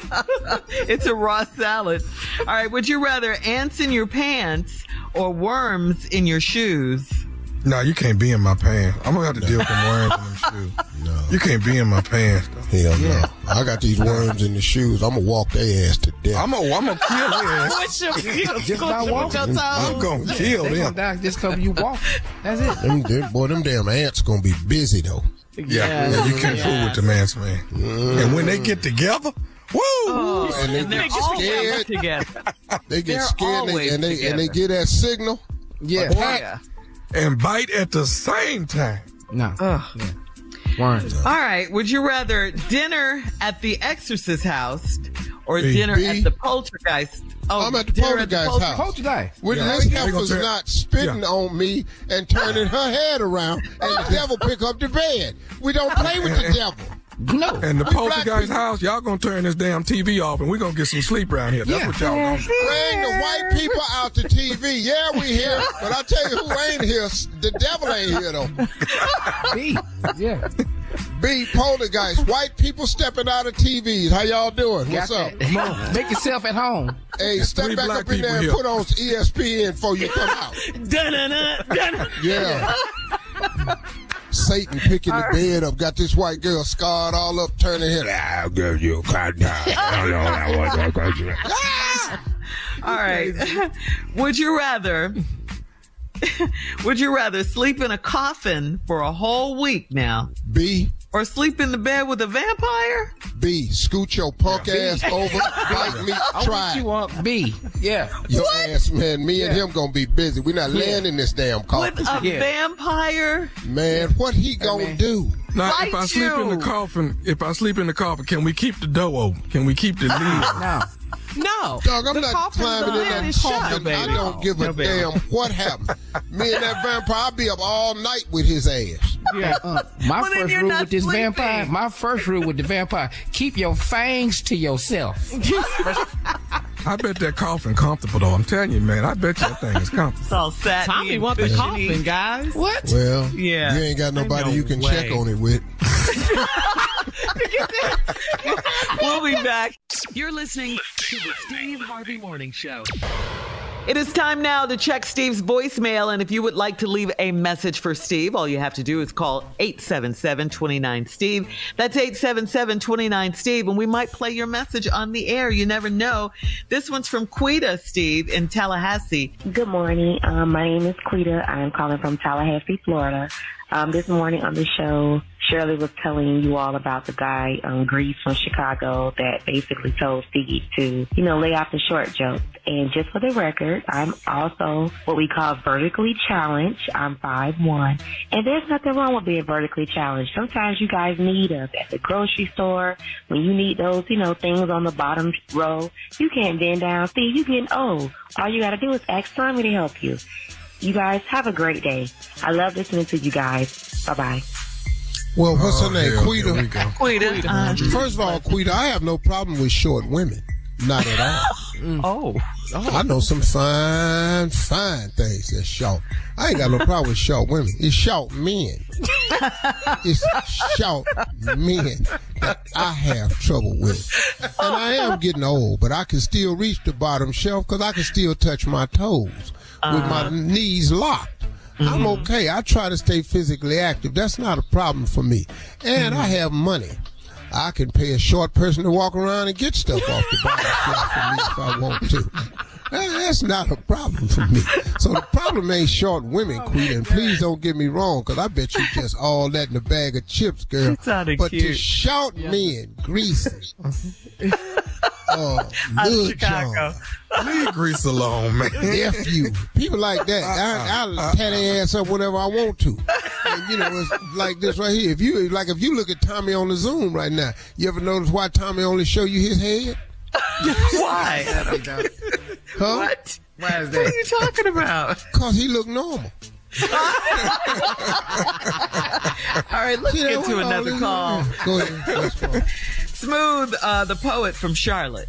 it's a raw salad. All right. Would you rather ants in your pants or worms in your shoes? No, you can't be in my pants. I'm gonna have to deal with them worms in them shoes. No. You can't be in my pants. Though. Hell no. I got these worms in the shoes. I'm gonna walk their ass to death. I'm gonna, I'm gonna kill them. What's your Just by walking. I'm gonna kill They gonna them. die just because you walk. That's it. them, them, boy, them damn ants gonna be busy though. Yeah, yeah, you can't fool with the ants, man. Mm. And when they get together, woo! Oh, and they And they're get always scared. together. They get They're scared and they, always and they and they get that signal. Yeah. Yeah. and bite at the same time. No. Ugh. Worms. All right. Would you rather dinner at the Exorcist house or B. dinner B. at the Poltergeist? Oh, I'm at the dinner Poltergeist Polter- house. Poltergeist. When Yeah. this They gonna heifer's not spitting Yeah. on me and turning her head around, and the devil pick up the bed. We don't play with the devil. No. And the We black poltergeist people- house, y'all gonna turn this damn TV off, and we gonna get some sleep around here. That's Yeah. what y'all gonna do. Bring the white people out to TV. Yeah, we here, but I tell you who ain't here. The devil ain't here though. B. Yeah. B poltergeist. White people stepping out of TVs. How y'all doing? Got What's up? Come on. Make yourself at home. Hey, step back up in there and here. put on ESPN before you come out. Dun-dun-dun, dun. Yeah. Satan picking the bed up, got this white girl scarred all up, turning head. Ah, I'll give you a countdown. Ah! All right. would you rather? would you rather sleep in a coffin for a whole week now, B, or sleep in the bed with a vampire? B, scoot your punk ass over, like me, I try want it. you on B. Yeah. Your ass, man. Me and him gonna be busy. We're not laying in this damn coffin. With a Yeah. vampire? Man, what he gonna man. do? Now, if Fight I sleep in the coffin, if I sleep in the coffin, can we keep the door open? Can we keep the lid? No. No. Dog, I'm The not climbing in that that is shut. I don't give a No, damn what happened. Me and that vampire, I'll be up all night with his ass. Yeah. Uh, my Well, first rule with this sleeping. vampire, my first rule with the vampire, keep your fangs to yourself. I bet that coffin comfortable though. I'm telling you, man. I bet that thing is comfortable. so all satin. Tommy want the coffin, guys. What? Well, Yeah. you ain't got nobody no you can way. check on it with. We'll be back. You're listening to the Steve Harvey Morning Show. It is time now to check Steve's voicemail. And if you would like to leave a message for Steve, all you have to do is call 877 29 Steve. That's 877 29 Steve. And we might play your message on the air. You never know. This one's from Quita, Steve, in Tallahassee. Good morning. Um, my name is Quita. I'm calling from Tallahassee, Florida. Um, this morning on the show, Shirley was telling you all about the guy, um, Grease from Chicago that basically told Steve to, you know, lay off the short jokes. And just for the record, I'm also what we call vertically challenged. I'm five one, And there's nothing wrong with being vertically challenged. Sometimes you guys need us at the grocery store when you need those, you know, things on the bottom row. You can't bend down. See, you getting old. All you gotta do is ask Tommy to help you. You guys have a great day. I love listening to you guys. Bye bye. Well, what's her name? hell, Quita. we go. Quita. Uh, First of all, Quita, I have no problem with short women. Not at all. oh. I know some fine, fine things that's short. I ain't got no problem with short women. It's short men. It's short men that I have trouble with. And I am getting old, but I can still reach the bottom shelf because I can still touch my toes with my knees locked. I'm okay. I try to stay physically active. That's not a problem for me. And I have money. I can pay a short person to walk around and get stuff off the bottom shelf for me if I want to. That's not a problem for me. So the problem ain't short women, Queen. And please don't get me wrong, because I bet you just all that in a bag of chips, girl. But to cute. short men, greasy. Oh, Out of Lil Chicago. John. Leave Grease alone, man. F you. People like that. I, I'll tear their ass up whenever I want to. And, you know, it's like this right here. If you like, if you look at Tommy on the Zoom right now, you ever notice why Tommy only show you his head? Why? Huh? What? Why is that? What are you talking about? Cause he look normal. All right, let's See, get to another call. Go ahead. Smooth, uh, the poet from Charlotte.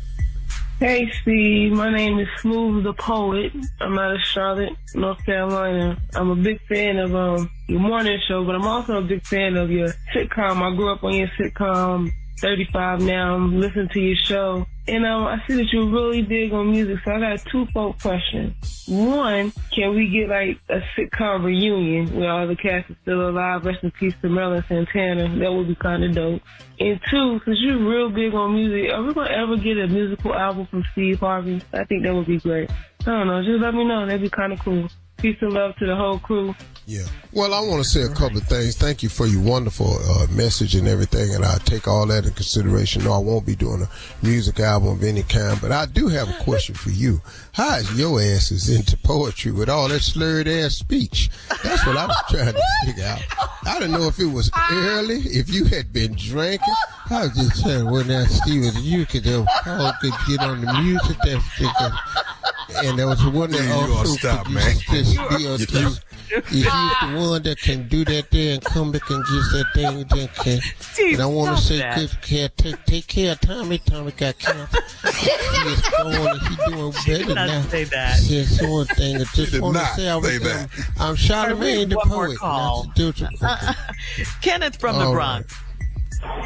Hey Steve, my name is Smooth the Poet. I'm out of Charlotte, North Carolina. I'm a big fan of um your morning show, but I'm also a big fan of your sitcom. I grew up on your sitcom. 35 now. I'm listening to your show, and um, I see that you're really big on music. So I got two folk questions. One, can we get like a sitcom reunion where all the cast is still alive? Rest in peace to Merlin Santana. That would be kind of dope. And two, since you're real big on music, are we gonna ever get a musical album from Steve Harvey? I think that would be great. I don't know. Just let me know. That'd be kind of cool. Peace and love to the whole crew. Yeah. Well, I want to say a couple of things. Thank you for your wonderful uh, message and everything, and I take all that in consideration. No, I won't be doing a music album of any kind, but I do have a question for you. How is your ass is into poetry with all that slurred ass speech? That's what I was trying to figure out. I don't know if it was early, if you had been drinking. I was just saying, well, now, Steven, you could uh, Paul could get on the music. That's, that's, and there was one that You also stop, man. just a- You- if he's the one that can do that there and come back and get that thing, then can. Steve, and I want to say that. good care, take, take care of Tommy. Tommy got cancer. he is going and he doing better did not now. say that. Says one thing. I just did want to not say I was, say um, that. I'm Charlemagne the One more poet. call. not the Kenneth from the All Bronx.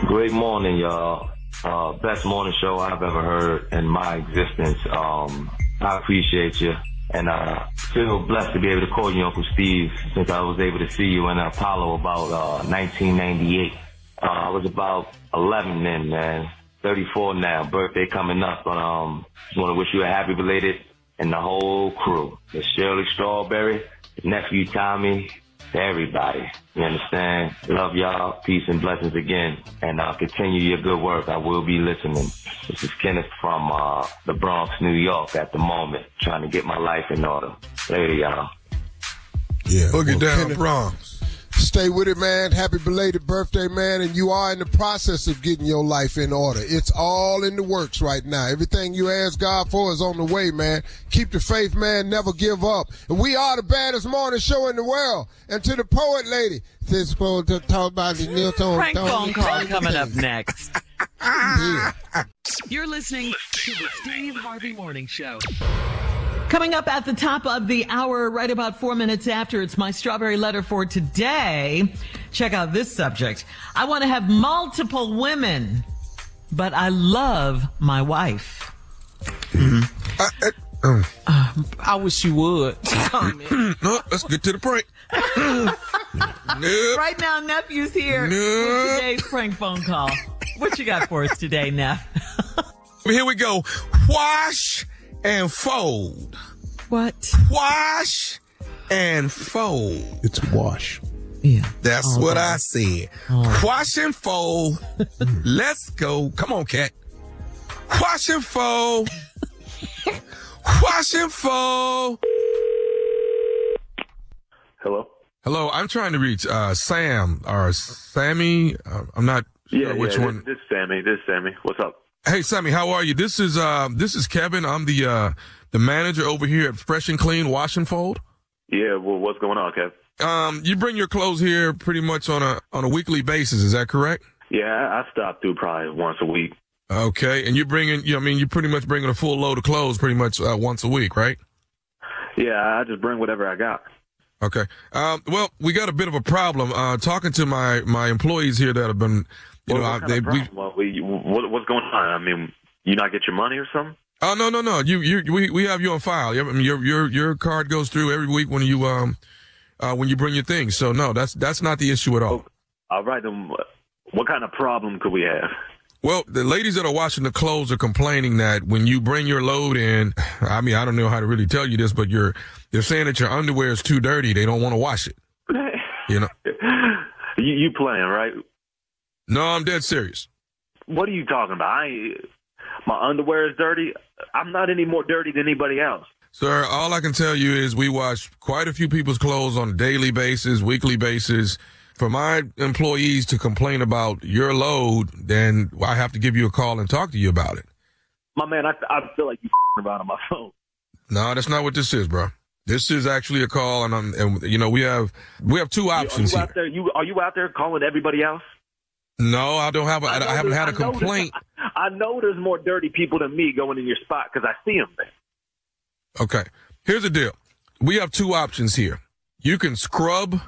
Great morning, y'all. Uh, best morning show I've ever heard in my existence. Um, I appreciate you. And uh, feel blessed to be able to call you Uncle Steve since I was able to see you in Apollo about uh, 1998. Uh, I was about 11 then, man. 34 now. Birthday coming up. But um, just want to wish you a happy belated and the whole crew. Miss Shirley Strawberry, nephew Tommy, to everybody. You understand? Love y'all. Peace and blessings again. And uh, continue your good work. I will be listening. This is Kenneth from uh, the Bronx, New York at the moment, trying to get my life in order. Later, y'all. Yeah. Boogie well, down Kenneth, Bronx. Stay with it, man. Happy belated birthday, man. And you are in the process of getting your life in order. It's all in the works right now. Everything you ask God for is on the way, man. Keep the faith, man. Never give up. And we are the baddest morning show in the world. And to the poet lady, this supposed to talk about the Nilton. Prank phone call coming up next. Yeah. You're listening to the Steve Harvey Morning Show. Coming up at the top of the hour, right about four minutes after, it's my strawberry letter for today. Check out this subject. I want to have multiple women, but I love my wife. Mm-hmm. Oh. I wish you would. No, let's get to the prank. nope. Right now, Nephew's here Nope. today's prank phone call. What you got for us today, Neph? Here we go. Wash and fold. What? Wash and fold. It's wash. Yeah. That's Oh, what God. I said. Wash and fold. Let's go. Come on, cat. Wash and fold. Wash and fold. Hello. Hello, I'm trying to reach uh, Sam or Sammy. Uh, I'm not sure Yeah, which yeah. one. This, this Sammy. This Sammy. What's up? Hey, Sammy, how are you? This is uh, this is Kevin. I'm the uh, the manager over here at Fresh and Clean Wash and Fold. Yeah. Well, what's going on, Kev? Um, you bring your clothes here pretty much on a on a weekly basis. Is that correct? Yeah, I stop through probably once a week. Okay, and you're bringing, you know, I mean, you're pretty much bringing a full load of clothes pretty much uh, once a week, right? Yeah, I just bring whatever I got. Okay. Um, well, we got a bit of a problem. Uh, talking to my my employees here that have been, you What- know, what I- they, we? Well, we, what, what's going on? I mean, you not get your money or something? Oh no no no! You you we we have you on file. Your your your card goes through every week when you um uh when you bring your things. So no, that's that's not the issue at all. All right, then what- what kind of problem could we have? Well, the ladies that are washing the clothes are complaining that when you bring your load in, I mean, I don't know how to really tell you this, but you're they're saying that your underwear is too dirty. They don't want to wash it. You know? You, you playing, right? No, I'm dead serious. What are you talking about? I, my underwear is dirty. I'm not any more dirty than anybody else. Sir, all I can tell you is we wash quite a few people's clothes on a daily basis, weekly basis. For my employees to complain about your load, then I have to give you a call and talk to you about it. My man, I, I feel like you around on my phone. No, that's not what this is, bro. This is actually a call, and I'm, and you know we have we have two options are you here. out there? You are you out there calling everybody else? No, I don't have. A, I, I haven't had a I complaint. I know there's more dirty people than me going in your spot because I see them there. Okay. Here's the deal. We have two options here. You can scrub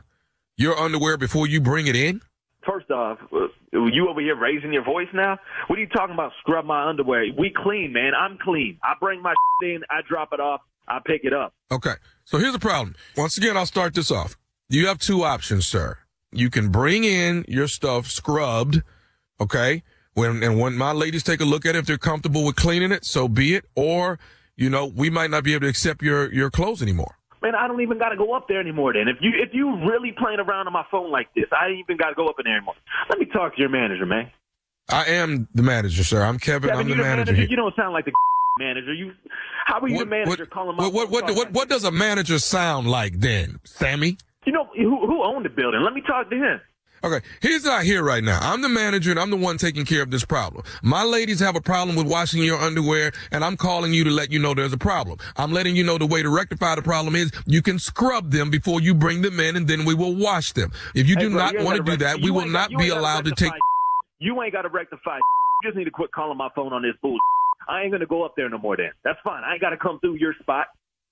your underwear before you bring it in. First off, uh, you over here raising your voice now? What are you talking about? Scrub my underwear. We clean, man. I'm clean. I bring my in, I drop it off, I pick it up. Okay. So here's the problem. Once again, I'll start this off. You have two options, sir. You can bring in your stuff scrubbed. Okay. When, and when my ladies take a look at it, if they're comfortable with cleaning it, so be it. Or, you know, we might not be able to accept your, your clothes anymore. Man, I don't even got to go up there anymore. Then, if you if you really playing around on my phone like this, I ain't even got to go up in there anymore. Let me talk to your manager, man. I am the manager, sir. I'm Kevin. Kevin, I'm the the manager. manager. You don't sound like the manager. You, how are you the manager calling my? What, what, what, what, what does a manager sound like then, Sammy? You know who who owned the building? Let me talk to him. Okay, he's not here right now. I'm the manager and I'm the one taking care of this problem. My ladies have a problem with washing your underwear and I'm calling you to let you know there's a problem. I'm letting you know the way to rectify the problem is you can scrub them before you bring them in and then we will wash them. If you Hey, do bro, not want to do that, we will not got- be allowed to take You ain't got to rectify. You just need to quit calling my phone on this bullshit. I ain't gonna go up there no more. Then that's fine. I ain't got to come through your spot.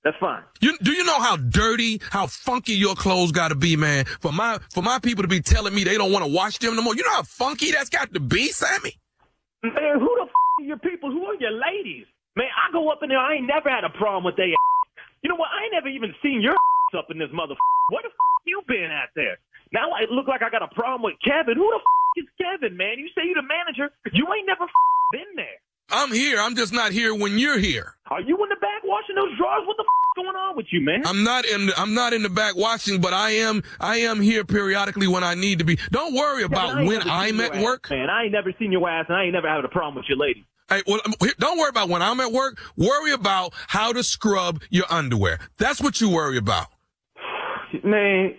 That's fine. You, do you know how dirty, how funky your clothes got to be, man? For my for my people to be telling me they don't want to wash them no more. You know how funky that's got to be, Sammy? Man, who the f- are your people? Who are your ladies? Man, I go up in there. I ain't never had a problem with they. You know what? I ain't never even seen your up in this mother. Where the f- you been at there? Now I look like I got a problem with Kevin. Who the f- is Kevin, man? You say you the manager. You ain't never f- been there. I'm here. I'm just not here when you're here. Are you in the back washing those drawers? What the f- going on with you, man? I'm not in. I'm not in the back washing, but I am. I am here periodically when I need to be. Don't worry about ain't when I'm at your work. man. I ain't never seen your ass, and I ain't never had a problem with your lady. Hey, well, um, don't worry about when I'm at work. Worry about how to scrub your underwear. That's what you worry about. Man,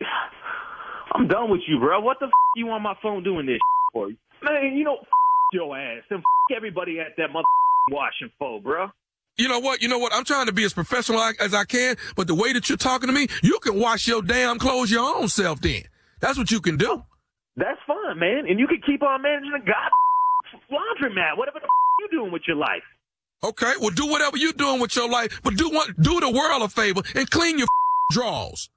I'm done with you, bro. What the f- you on my phone doing this for? Man, you know, your ass and f- everybody at that mother washing for, bro. You know what? You know what? I'm trying to be as professional as I can, but the way that you're talking to me, you can wash your damn clothes your own self. Then that's what you can do. That's fine, man. And you can keep on managing the god laundromat, whatever the f- you doing with your life. Okay, well, do whatever you're doing with your life, but do one, Do the world a favor and clean your drawers.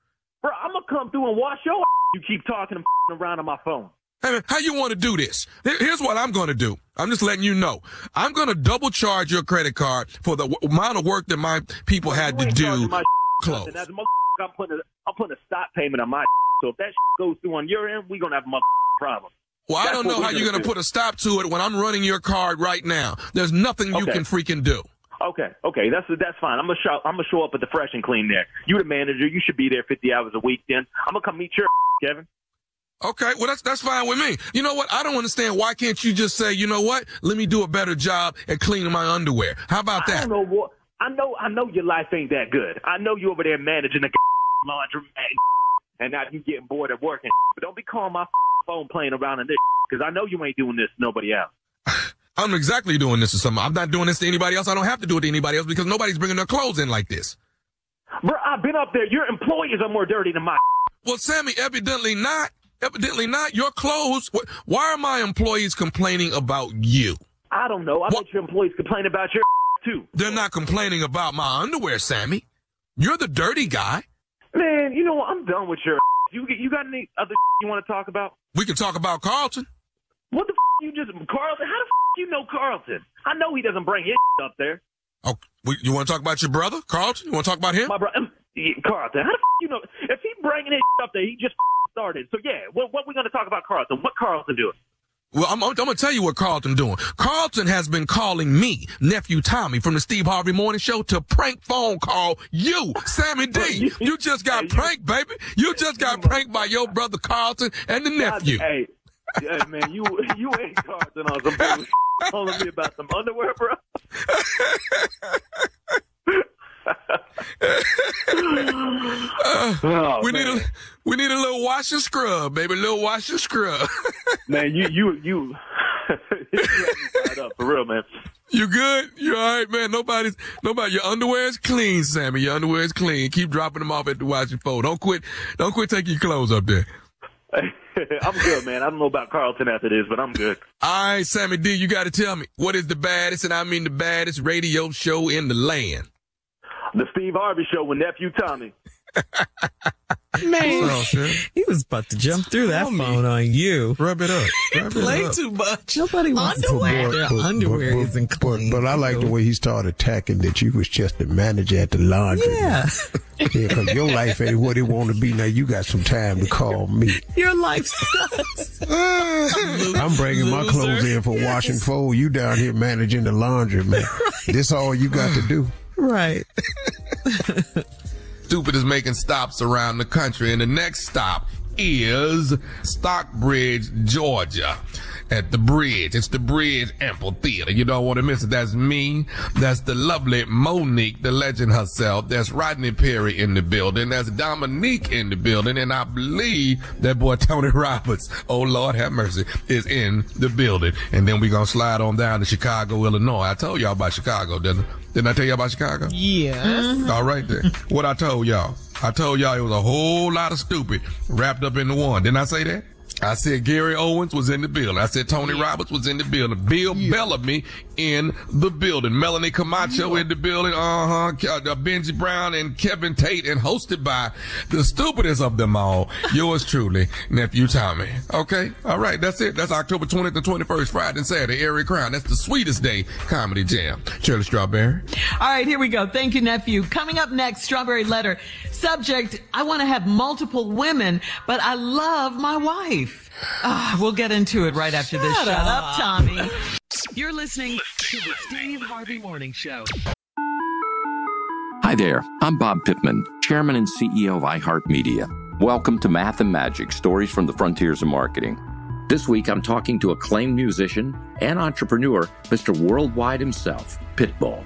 Bro, I'm gonna come through and wash your ass. You keep talking and around on my phone. Hey man, how you want to do this? Here's what I'm going to do. I'm just letting you know. I'm going to double charge your credit card for the w- amount of work that my people had to do. charging my clothes. And as a mother, I'm putting a, I'm putting a stop payment on my. So if that goes through on your end, we're gonna have a mother problem. Well, I don't know how you're gonna going to put a stop to it when I'm running your card right now. There's nothing you Okay. can freaking do. Okay, okay, that's that's fine. I'm gonna show I'm gonna show up at the fresh and clean there. You the manager, you should be there 50 hours a week. Then I'm gonna come meet your Kevin. Okay, well that's that's fine with me. You know what? I don't understand. Why can't you just say, you know what? Let me do a better job at cleaning my underwear. How about I that? don't know what. I know I know your life ain't that good. I know you over there managing a the laundromat, and now you getting bored of working. But don't be calling my phone playing around in this because I know you ain't doing this to nobody else. I'm exactly doing this to someone. I'm not doing this to anybody else. I don't have to do it to anybody else because nobody's bringing their clothes in like this. Bro, I've been up there. Your employees are more dirty than my. Well, Sammy, evidently not. Evidently not. Your clothes. Why are my employees complaining about you? I don't know. I what? bet your employees complain about your too. They're not complaining about my underwear, Sammy. You're the dirty guy. Man, you know what? I'm done with your. You you got any other you want to talk about? We can talk about Carlton. What the you just Carlton? How the you know Carlton? I know he doesn't bring his up there. Oh, you want to talk about your brother, Carlton? You want to talk about him? My brother, Carlton. How the you know? If he bringing his up there, he just started. So yeah, what what we gonna talk about Carlton? What Carlton doing? Well, I'm, I'm, going to tell you what Carlton doing. Carlton has been calling me, nephew Tommy from the Steve Harvey Morning Show, to prank phone call you, Sammy D. You just got pranked, baby. You just got pranked by your brother Carlton and the nephew. Hey, hey man, you you ain't Carlton on some calling me about some underwear, bro. oh, we man. need a we need a little wash and scrub, baby. A little wash and scrub. man, you you you, you up for real, man. You good? You all right, man? Nobody's nobody. Your underwear is clean, Sammy. Your underwear is clean. Keep dropping them off at the washing fold. Don't quit. Don't quit taking your clothes up there. I'm good, man. I don't know about Carlton after this, but I'm good. All right, Sammy D, you got to tell me what is the baddest, and I mean the baddest radio show in the land. The Steve Harvey Show with nephew Tommy. Man, he was about to jump through that Tell phone on you. Rub it up. Rub Play it up. too much. Nobody wants underwear. Their underwear but, isn't clean. But, but I like the way he started attacking that you was just the manager at the laundry. Yeah. yeah, because your life ain't what it want to be. Now you got some time to call me. Your life sucks. I'm bringing Loser. my clothes in for yes. washing fold. You down here managing the laundry, man. Right. This all you got to do. Right. Stupid is making stops around the country, and the next stop is Stockbridge, Georgia at the bridge. It's the Bridge Amphitheater. You don't want to miss it. That's me. That's the lovely Mo'Nique, the legend herself. That's Rodney Perry in the building. That's Dominique in the building. And I believe that boy Tony Roberts, oh Lord have mercy, is in the building. And then we're going to slide on down to Chicago, Illinois. I told y'all about Chicago, didn't I? Didn't I tell y'all about Chicago? Yes. Mm-hmm. All right then. what I told y'all. I told y'all it was a whole lot of stupid wrapped up into one. Didn't I say that? I said Gary Owens was in the building. I said Tony yeah. Roberts was in the building. Bill yeah. Bellamy in the building. Melanie Camacho yeah. in the building. Uh-huh. Uh, Benji Brown and Kevin Tate and hosted by the stupidest of them all. Yours truly, nephew Tommy. Okay. All right. That's it. That's October 20th and 21st, Friday and Saturday, Arie Crown. That's the sweetest day comedy jam. Shirley Strawberry. All right. Here we go. Thank you, nephew. Coming up next, Strawberry Letter. Subject, I want to have multiple women, but I love my wife. Uh, we'll get into it right after Shut this. Up. Shut up, Tommy. You're listening to the Steve Harvey Morning Show. Hi there. I'm Bob Pittman, Chairman and CEO of iHeartMedia. Welcome to Math and Magic Stories from the Frontiers of Marketing. This week, I'm talking to acclaimed musician and entrepreneur, Mr. Worldwide himself, Pitbull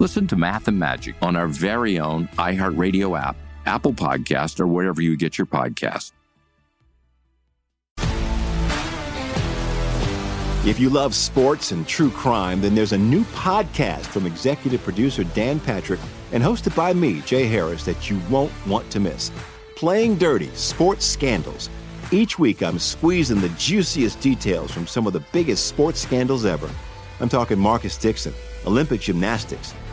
Listen to Math and Magic on our very own iHeartRadio app, Apple Podcast, or wherever you get your podcasts. If you love sports and true crime, then there's a new podcast from executive producer Dan Patrick and hosted by me, Jay Harris, that you won't want to miss. Playing Dirty Sports Scandals. Each week, I'm squeezing the juiciest details from some of the biggest sports scandals ever. I'm talking Marcus Dixon, Olympic gymnastics,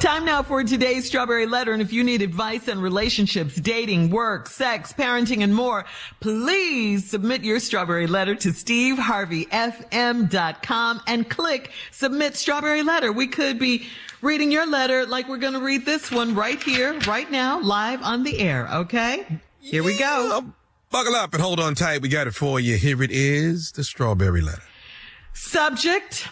Time now for today's Strawberry Letter. And if you need advice on relationships, dating, work, sex, parenting, and more, please submit your Strawberry Letter to steveharveyfm.com and click Submit Strawberry Letter. We could be reading your letter like we're going to read this one right here, right now, live on the air. Okay? Here we go. Buckle up and hold on tight. We got it for you. Here it is the strawberry letter. Subject.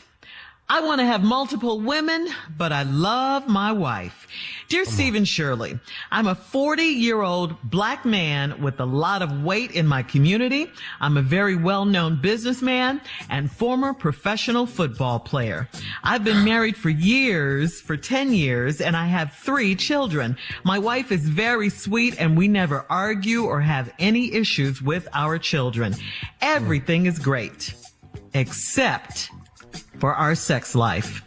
I want to have multiple women, but I love my wife. Dear Stephen Shirley, I'm a 40 year old black man with a lot of weight in my community. I'm a very well known businessman and former professional football player. I've been married for years, for 10 years, and I have three children. My wife is very sweet and we never argue or have any issues with our children. Everything is great, except for our sex life.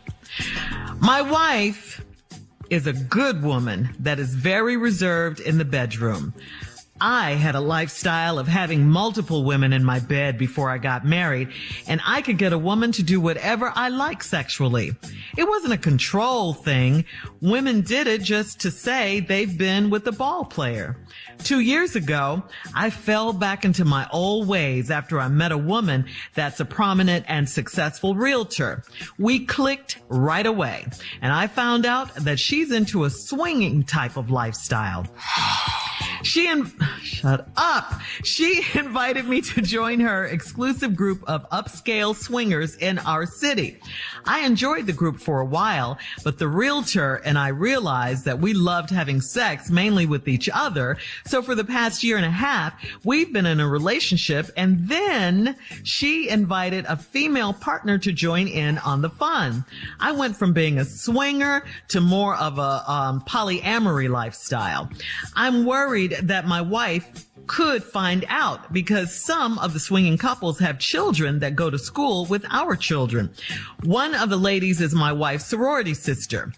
My wife is a good woman that is very reserved in the bedroom. I had a lifestyle of having multiple women in my bed before I got married, and I could get a woman to do whatever I like sexually. It wasn't a control thing. Women did it just to say they've been with the ball player. Two years ago, I fell back into my old ways after I met a woman that's a prominent and successful realtor. We clicked right away, and I found out that she's into a swinging type of lifestyle. She and shut up. She invited me to join her exclusive group of upscale swingers in our city. I enjoyed the group for a while, but the realtor and I realized that we loved having sex mainly with each other. So for the past year and a half, we've been in a relationship and then she invited a female partner to join in on the fun. I went from being a swinger to more of a um, polyamory lifestyle. I'm worried that my wife could find out because some of the swinging couples have children that go to school with our children. One of the ladies is my wife's sorority sister.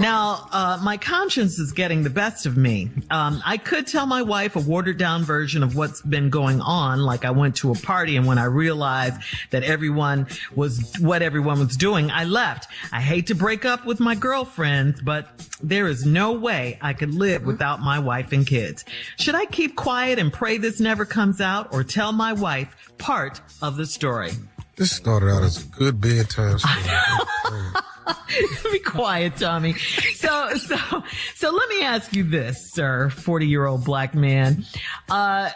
Now, uh, my conscience is getting the best of me. Um, I could tell my wife a watered down version of what's been going on, like I went to a party and when I realized that everyone was what everyone was doing, I left. I hate to break up with my girlfriends, but there is no way I could live without my wife and kids. Should I keep quiet and pray this never comes out or tell my wife part of the story? This started out as a good bedtime story. Be quiet, Tommy. So, so, so let me ask you this, sir, 40 year old black man. Uh,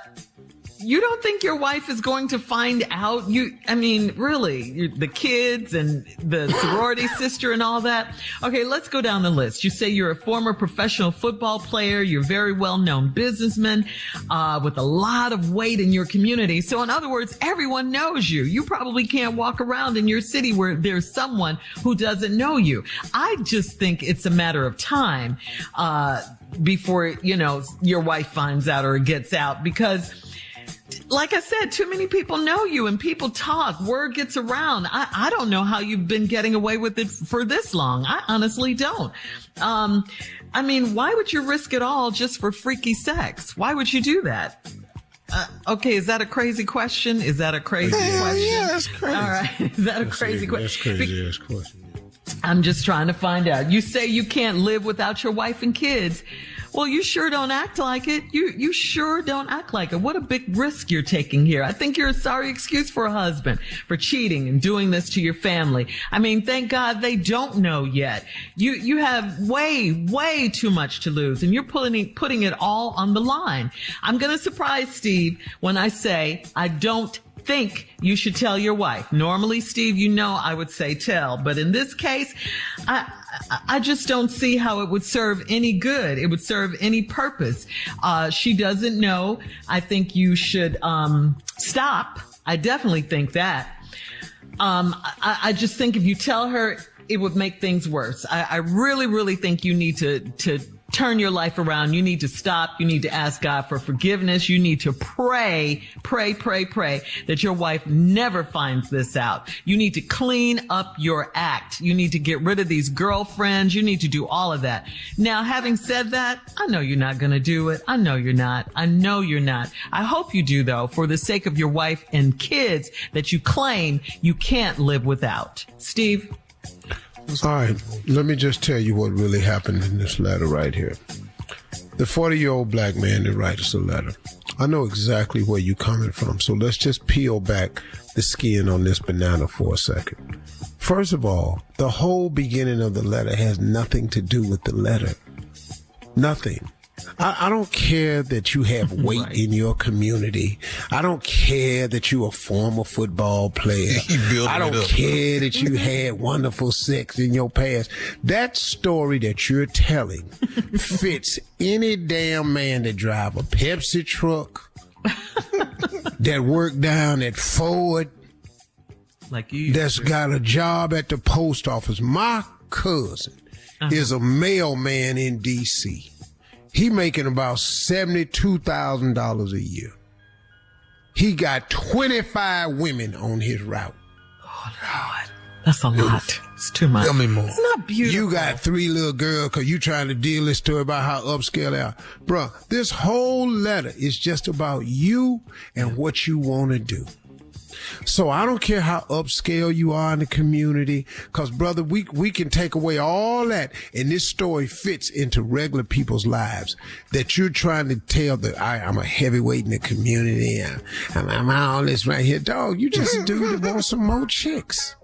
you don't think your wife is going to find out? You, I mean, really, the kids and the sorority sister and all that. Okay, let's go down the list. You say you're a former professional football player. You're very well known businessman, uh, with a lot of weight in your community. So in other words, everyone knows you. You probably can't walk around in your city where there's someone who doesn't know you. I just think it's a matter of time, uh, before, you know, your wife finds out or gets out because like I said, too many people know you and people talk. Word gets around. I, I don't know how you've been getting away with it for this long. I honestly don't. Um, I mean, why would you risk it all just for freaky sex? Why would you do that? Uh, okay, is that a crazy question? Is that a crazy Hell question? yeah, that's crazy. All right, is that a crazy question? That's crazy ass question. I'm just trying to find out. You say you can't live without your wife and kids. Well, you sure don't act like it. You you sure don't act like it. What a big risk you're taking here. I think you're a sorry excuse for a husband for cheating and doing this to your family. I mean, thank God they don't know yet. You you have way way too much to lose, and you're putting putting it all on the line. I'm gonna surprise Steve when I say I don't think you should tell your wife. Normally, Steve, you know I would say tell, but in this case, I, I- just don't see how it would serve any good. It would serve any purpose. Uh, she doesn't know. I think you should, um, stop. I definitely think that. Um, I, I just think if you tell her, it would make things worse. I, I really, really think you need to, to turn your life around. You need to stop. You need to ask God for forgiveness. You need to pray, pray, pray, pray that your wife never finds this out. You need to clean up your act. You need to get rid of these girlfriends. You need to do all of that. Now, having said that, I know you're not going to do it. I know you're not. I know you're not. I hope you do though, for the sake of your wife and kids that you claim you can't live without. Steve? All right, let me just tell you what really happened in this letter right here. The 40 year old black man that writes a letter. I know exactly where you're coming from, so let's just peel back the skin on this banana for a second. First of all, the whole beginning of the letter has nothing to do with the letter. Nothing. I, I, don't care that you have weight right. in your community. I don't care that you're a former football player. I don't care that you had wonderful sex in your past. That story that you're telling fits any damn man that drive a Pepsi truck, that work down at Ford, like you, that's got a job at the post office. My cousin uh-huh. is a mailman in D.C. He making about $72,000 a year. He got 25 women on his route. Oh, Lord. That's a lot. It's too much. Tell me more. It's not beautiful. You got three little girls because you trying to deal this story about how upscale they are. Bruh, this whole letter is just about you and what you want to do. So I don't care how upscale you are in the community, cause brother, we, we can take away all that and this story fits into regular people's lives that you're trying to tell that I, am a heavyweight in the community. I'm, I'm, I'm all this right here. Dog, you just a dude that wants some more chicks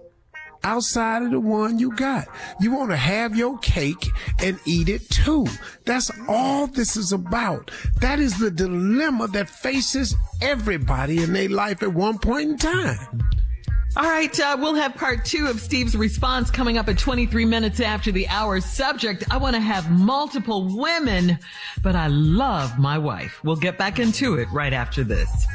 outside of the one you got. You want to have your cake and eat it too. That's all this is about. That is the dilemma that faces everybody in their life at one point in time. All right, uh, we'll have part two of Steve's response coming up at 23 minutes after the hour. Subject, I want to have multiple women, but I love my wife. We'll get back into it right after this.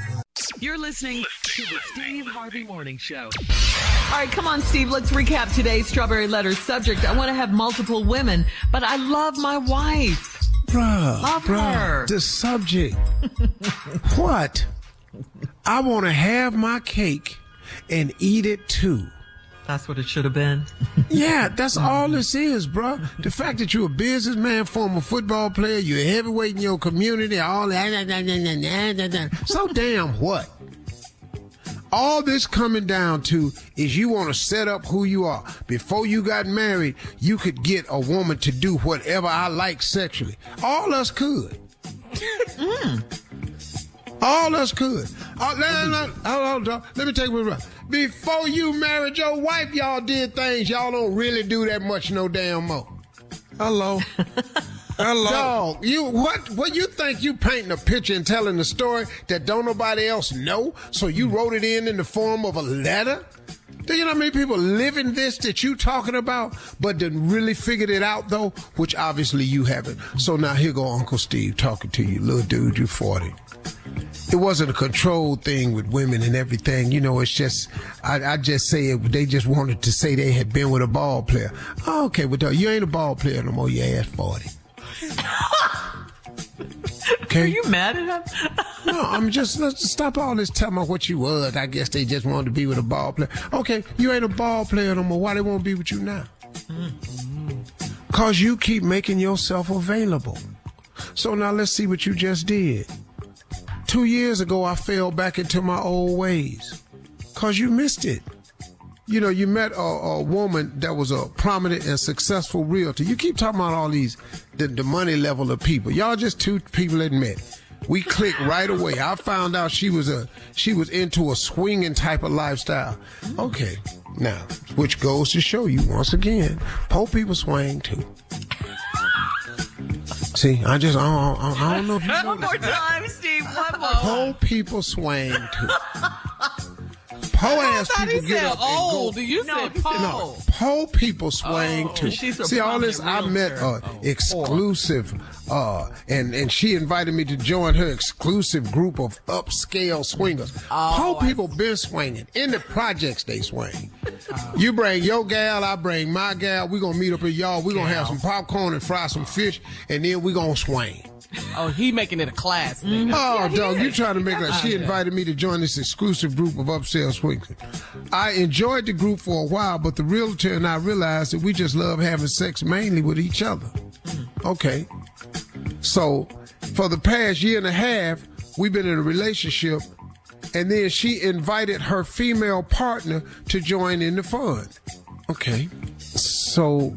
You're listening to the Steve Harvey Morning Show. All right, come on, Steve. Let's recap today's Strawberry Letter subject. I want to have multiple women, but I love my wife. Bruh, love bruh, her. the subject. what? I want to have my cake and eat it too. That's what it should have been. yeah, that's all this is, bro. The fact that you're a businessman, former football player, you're a heavyweight in your community, all that. So damn what? All this coming down to is you want to set up who you are. Before you got married, you could get a woman to do whatever I like sexually. All us could. mm. All us could. Oh, let, let, hold on, let me take it. Before you married your wife, y'all did things y'all don't really do that much no damn more. Hello. Hello. Dog, you what what you think you painting a picture and telling a story that don't nobody else know? So you hmm. wrote it in in the form of a letter? Do you know how many people live in this that you talking about, but didn't really figured it out though? Which obviously you haven't. So now here go Uncle Steve talking to you, little dude, you 40 it wasn't a controlled thing with women and everything. You know, it's just, I, I just say it, they just wanted to say they had been with a ball player. Oh, okay, but you ain't a ball player no more. You ass 40. Okay. Are you mad at him? no, I'm just let's stop all this telling me what you was. I guess they just wanted to be with a ball player. Okay, you ain't a ball player no more. Why they won't be with you now? Mm-hmm. Cause you keep making yourself available. So now let's see what you just did. Two years ago, I fell back into my old ways because you missed it. You know, you met a, a, woman that was a prominent and successful realtor. You keep talking about all these, the, the money level of people. Y'all just two people that met. We clicked right away. I found out she was a she was into a swinging type of lifestyle. Okay, now which goes to show you once again, poor people swing too. See, I just I don't, I don't know if you One more time, Steve. One more. Whole people swaying too. Po ass people get up old. and go. You no, said po. No, po people swaying oh, too. See all this. I met a oh, exclusive, uh, and and she invited me to join her exclusive group of upscale swingers. Oh, po people been swinging in the projects. They swing. You bring your gal, I bring my gal. We gonna meet up at y'all. We gonna have some popcorn and fry some fish, and then we gonna swing. Oh, he making it a class. Nigga. Oh, dog, you trying to make it? She invited me to join this exclusive group of upscale swingers. I enjoyed the group for a while, but the realtor and I realized that we just love having sex mainly with each other. Okay. So, for the past year and a half, we've been in a relationship, and then she invited her female partner to join in the fun. Okay. So,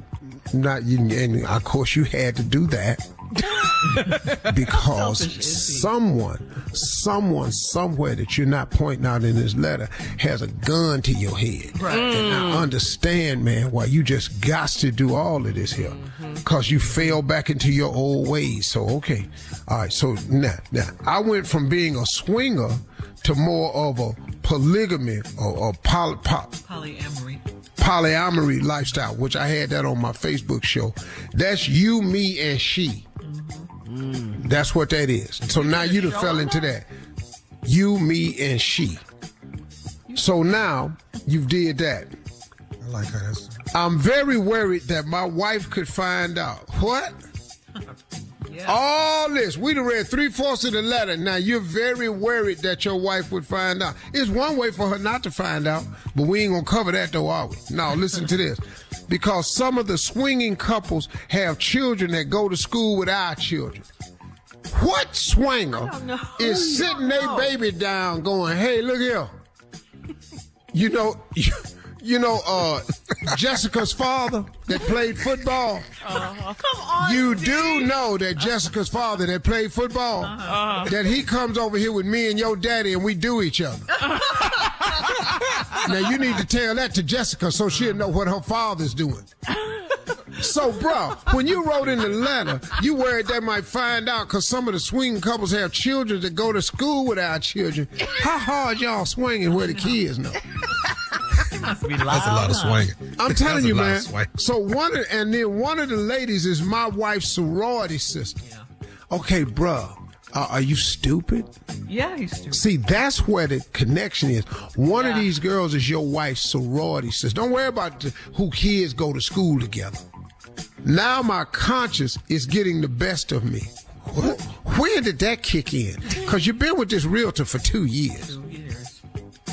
not you, and of course, you had to do that. because selfish is he? someone, someone somewhere that you're not pointing out in this letter has a gun to your head. Right. And I mm. understand, man, why you just got to do all of this here. Mm-hmm. Because you fell back into your old ways. So, okay. All right. So now, now, I went from being a swinger to more of a polygamy or, or poly, po- Polyamory. polyamory lifestyle, which I had that on my Facebook show. That's you, me, and she. Mm. That's what that is. So now you done fell into that. You, me, and she. So now you've did that. I like how that's. I'm very worried that my wife could find out. What? All this. We done read three fourths of the letter. Now you're very worried that your wife would find out. It's one way for her not to find out, but we ain't gonna cover that though, are we? Now listen to this. Because some of the swinging couples have children that go to school with our children. What swinger is sitting their baby down going, hey, look here. You know, you know, uh, Jessica's father that played football. Come on. You do know that Jessica's father that played football, that he comes over here with me and your daddy and we do each other. now you need to tell that to Jessica so she'll know what her father's doing. So, bro, when you wrote in the letter, you worried they might find out because some of the swinging couples have children that go to school with our children. How hard y'all swinging where the kids know? Must be That's a lot of swinging. I'm telling you, man. So one of, and then one of the ladies is my wife's sorority sister. Okay, bro. uh, are you stupid? Yeah, he's stupid. See, that's where the connection is. One of these girls is your wife's sorority sister. Don't worry about the, who kids go to school together. Now my conscience is getting the best of me. Wh- When did that kick in? Because you've been with this realtor for two years.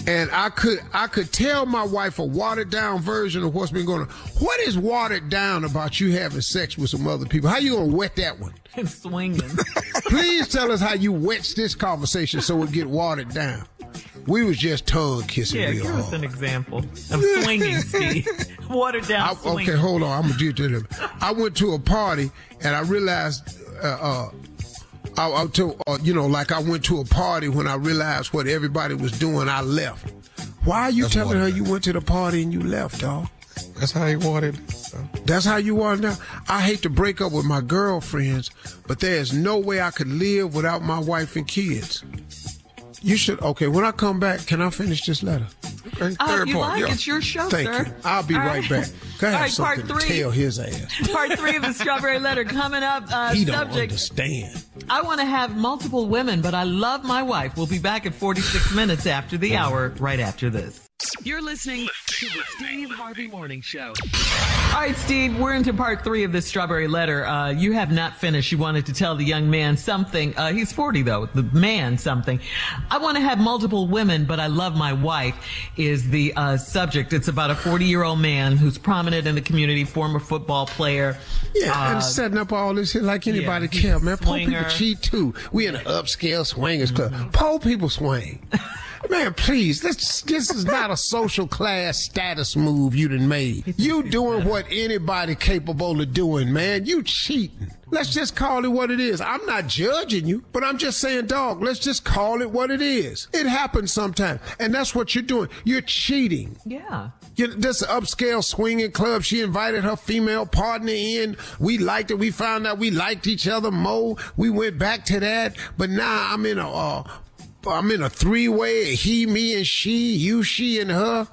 And I could I could tell my wife a watered down version of what's been going on. What is watered down about you having sex with some other people? How you gonna wet that one? And swinging. Please tell us how you wet this conversation so it get watered down. We was just tongue kissing Yeah, real give hard. us an example of swinging, Steve. Watered down I, swinging. okay, hold on. I'm gonna get to them. I went to a party and I realized, uh, uh, I, I to, uh, you know, like I went to a party when I realized what everybody was doing. I left. Why are you That's telling her you went to the party and you left, dog? That's how he wanted. That's how you are now. I hate to break up with my girlfriends, but there's no way I could live without my wife and kids. You should. Okay, when I come back, can I finish this letter? Okay, Uh, if you like, it's your show, Thank sir. you. I'll be All right, back. Can I have right, part three. tell his ass? Part three of the Strawberry Letter coming up. Uh, he don't understand. I want to have multiple women, but I love my wife. We'll be back at 46 minutes after the hour, right after this. You're listening to the Steve Harvey Morning Show. All right, Steve, we're into part three of this strawberry letter. Uh, you have not finished. You wanted to tell the young man something. Uh, he's 40 though, the man something. I want to have multiple women, but I love my wife is the uh, subject. It's about a 40 year old man who's prominent in the community, former football player. Yeah, Uh, and setting up all this shit like anybody he's care, man. Poor people cheat too. We in an upscale swingers club. Poor people swing. Man, please, this this is not a social class status move you done made. You doing what anybody capable of doing, man. You cheating. Let's just call it what it is. I'm not judging you, but I'm just saying, dog, let's just call it what it is. It happens sometimes. And that's what you're doing. You're cheating. Yeah. You this upscale swinging club. She invited her female partner in. We liked it. We found out we liked each other more. We went back to that. But now I'm in a, uh, I'm in a three way. He, me, and she. You, she, and her.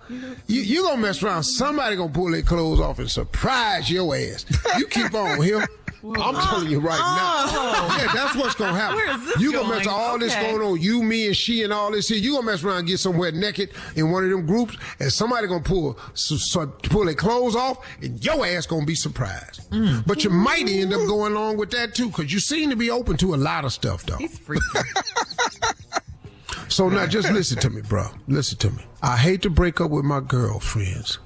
You, you gonna mess around. Somebody gonna pull their clothes off and surprise your ass. You keep on here. I'm telling you right now. Oh. Yeah, that's what's gonna happen. Where is this you gonna mess going? all this going on. You, me, and she, and all this here. You gonna mess around and get somewhere naked in one of them groups, and somebody gonna pull so, so, pull their clothes off, and your ass gonna be surprised. Mm. But you might end up going along with that too, because you seem to be open to a lot of stuff, though. He's freaky. So now just listen to me, bro. Listen to me. I hate to break up with my girlfriends,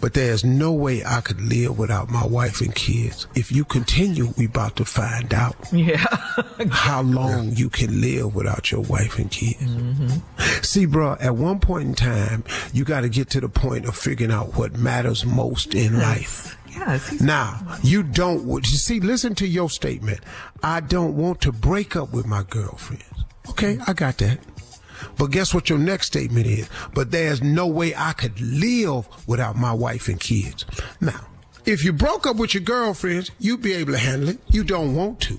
but there's no way I could live without my wife and kids. If you continue, we about to find out Yeah. how long you can live without your wife and kids. Mm-hmm. See, bro, at one point in time, you got to get to the point of figuring out what matters most in life. Yes. Now, you don't, you see, listen to your statement. I don't want to break up with my girlfriends. Okay, I got that. But guess what your next statement is? But there's no way I could live without my wife and kids. Now, if you broke up with your girlfriends, you'd be able to handle it. You don't want to.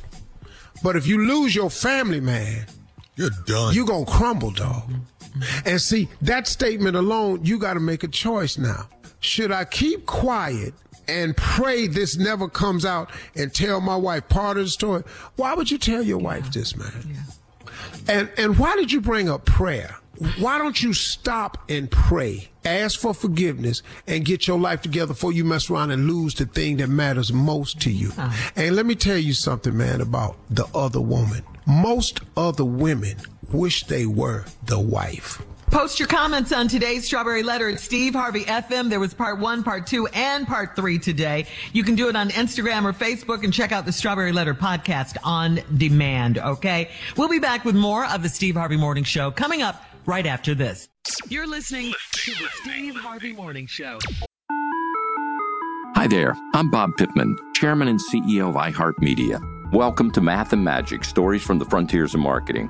But if you lose your family, man, you're done. You're going to crumble, dog. And see, that statement alone, you got to make a choice now. Should I keep quiet and pray this never comes out and tell my wife part of the story? Why would you tell your wife this, man? And and why did you bring up prayer? Why don't you stop and pray? Ask for forgiveness and get your life together before you mess around and lose the thing that matters most to you. Uh-huh. And let me tell you something, man, about the other woman. Most other women wish they were the wife. Post your comments on today's Strawberry Letter at Steve Harvey FM. There was part one, part two, and part three today. You can do it on Instagram or Facebook and check out the Strawberry Letter podcast on demand. Okay. We'll be back with more of the Steve Harvey Morning Show coming up right after this. You're listening to the Steve Harvey Morning Show. Hi there, I'm Bob Pittman, Chairman and CEO of iHeartMedia. Welcome to Math and Magic Stories from the Frontiers of Marketing.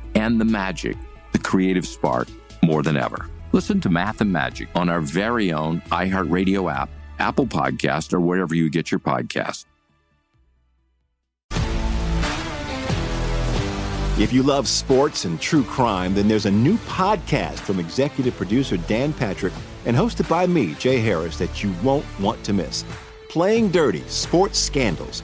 and the magic, the creative spark, more than ever. Listen to Math and Magic on our very own iHeartRadio app, Apple Podcast, or wherever you get your podcasts. If you love sports and true crime, then there's a new podcast from executive producer Dan Patrick and hosted by me, Jay Harris, that you won't want to miss. Playing Dirty Sports Scandals.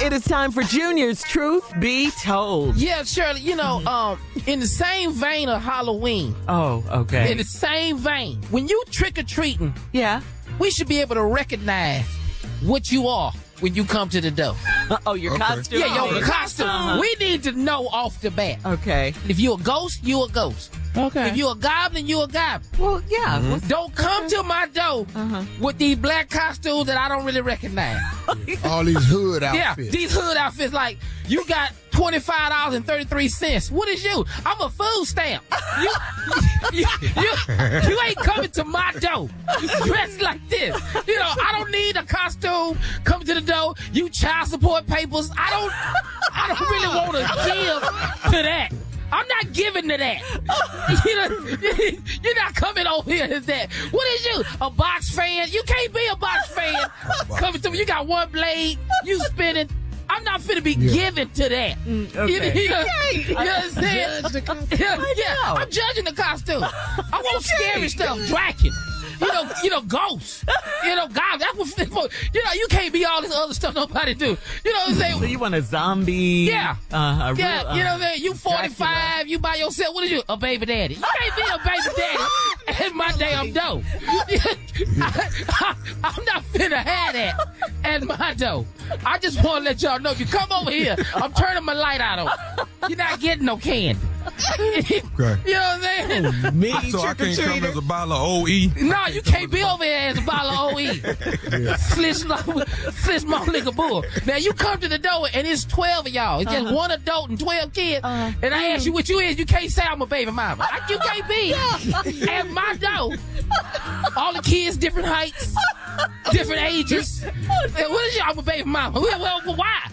It is time for Junior's Truth Be Told. Yeah, Shirley, you know, um, in the same vein of Halloween. Oh, okay. In the same vein, when you trick or treating, yeah, we should be able to recognize what you are when you come to the door. oh, your costume. Yeah, your costume. Uh-huh. We need to know off the bat. Okay. If you're a ghost, you're a ghost. Okay. If you're a goblin, you a goblin. Well, yeah. Mm-hmm. Don't come to my door Uh-huh. with these black costumes that I don't really recognize. All these hood outfits. Yeah, these hood outfits like you got twenty five dollars and thirty three cents. What is you? I'm a food stamp. You, you, you, you ain't coming to my door dressed like this. You know, I don't need a costume coming to the door. You child support papers. I don't. I don't really want to give to that. I'm not giving to that. You know, you're not coming over here as that. What is you? A box fan? You can't be a box fan. Coming to me, you got one blade, you spinning. I'm not finna be giving to that. You, okay. you know, Okay. you understand? Judge the costume. Yeah, yeah, know. I'm judging the costume. I want scary stuff, Draken. You know, you know, ghosts. You know, God, that's what. You know, you can't be all this other stuff nobody do. You know what I'm saying? So you want a zombie? Yeah. Uh, a yeah, real, you know uh, what I mean? You 45, you by yourself. What is you? A baby daddy. You can't be a baby daddy at my damn door. I, am not finna have that at my door. I just want to let y'all know if you come over here, I'm turning my light out on. You're not getting no candy. Okay. You know what I'm saying? Me, So I can't come as a bottle of OE. No, you can't be over here as a bottle of OE. Slish, slish my liquor bull. Now you come to the door and it's 12 of y'all. It's just Uh-huh. one adult and 12 kids. and I ask you what you is, you can't say I'm a baby mama. I- You can't be at my door. All the kids, different heights, different ages. And what is you? I'm a baby mama. Well, well, why?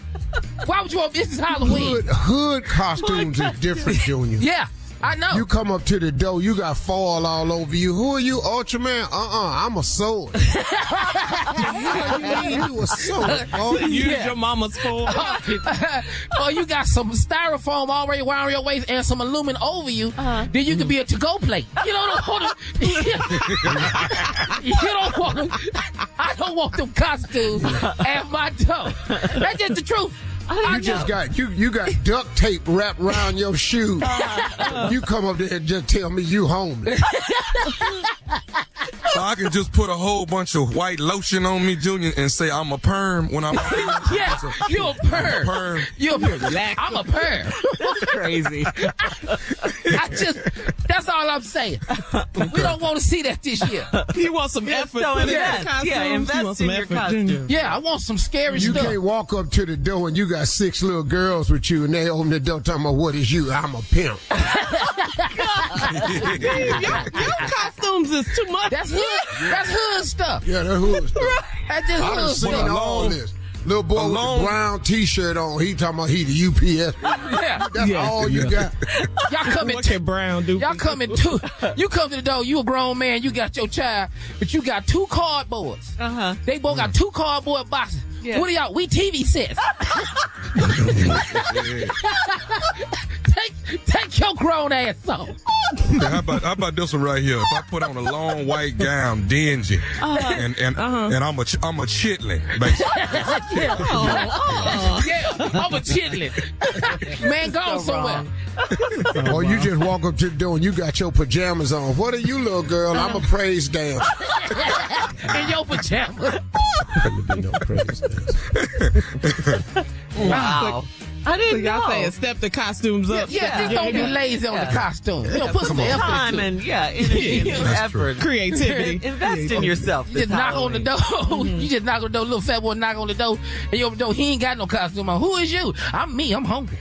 Why would you want this is Halloween? Hood, hood costumes is different, Junior. Yeah. I know. You come up to the door, you got foil all over you. Who are you, Ultraman? Uh-uh, I'm a sword. you mean you a sword? Oh, Use Use your mama's foil. oh, you got some styrofoam already around your waist and some aluminum over you, uh-huh. then you could be a to-go plate. You don't want to. you don't want them. I don't want them costumes at my door. That's just the truth. You just got you you got duct tape wrapped around your shoe. Uh-huh. you come up there and just tell me you homeless. So I can just put a whole bunch of white lotion on me, Junior, and say I'm a perm when I'm. yeah, you're a perm. perm. You're a perm. I'm a perm. Crazy. I just, that's all I'm saying. We don't want to see that this year. You want some effort? so invest. the costumes? Yeah, invest want in your effort, costume. Junior? Yeah, I want some scary You stuff. You can't walk up to the door and you got six little girls with you and they open the door talking about what is you? I'm a pimp. Steve, your, your costumes is too much. That's hood. That's hood stuff. Yeah, that's who. That's just I done hood seen stuff. all this. Little boy with Alone. the brown T-shirt on. He talking about he the UPS. Yeah. That's Yeah, all you yeah. got. Y'all come in What can Brown do? Y'all come in two. You come to the door. You a grown man. You got your child, but you got two cardboards. Uh huh. They both got two cardboard boxes. Yeah. What are y'all? We TV sets. take take your grown ass off. Yeah, how about how about this one right here? If I put on a long white gown, dingy, Uh-huh. and and Uh-huh. and I'm a ch- I'm a chitlin, basically. yeah. oh yeah, I'm a chitlin. Man, go somewhere. Or you just walk up to the door and you got your pajamas on. What are you, little girl? I'm a praise dancer. In your pajamas. No praise dancer. Wow. I didn't y'all know. saying step the costumes up. Yeah, just don't be lazy on Yeah. the costume. You know, put some effort time and yeah, energy and some That's true. effort. Creativity. Invest in yourself. You this just knock on the Halloween. door. you just knock on the door. Little fat boy knock on the door. And you open the door. He ain't got no costume on. Who is you? I'm me. I'm hungry.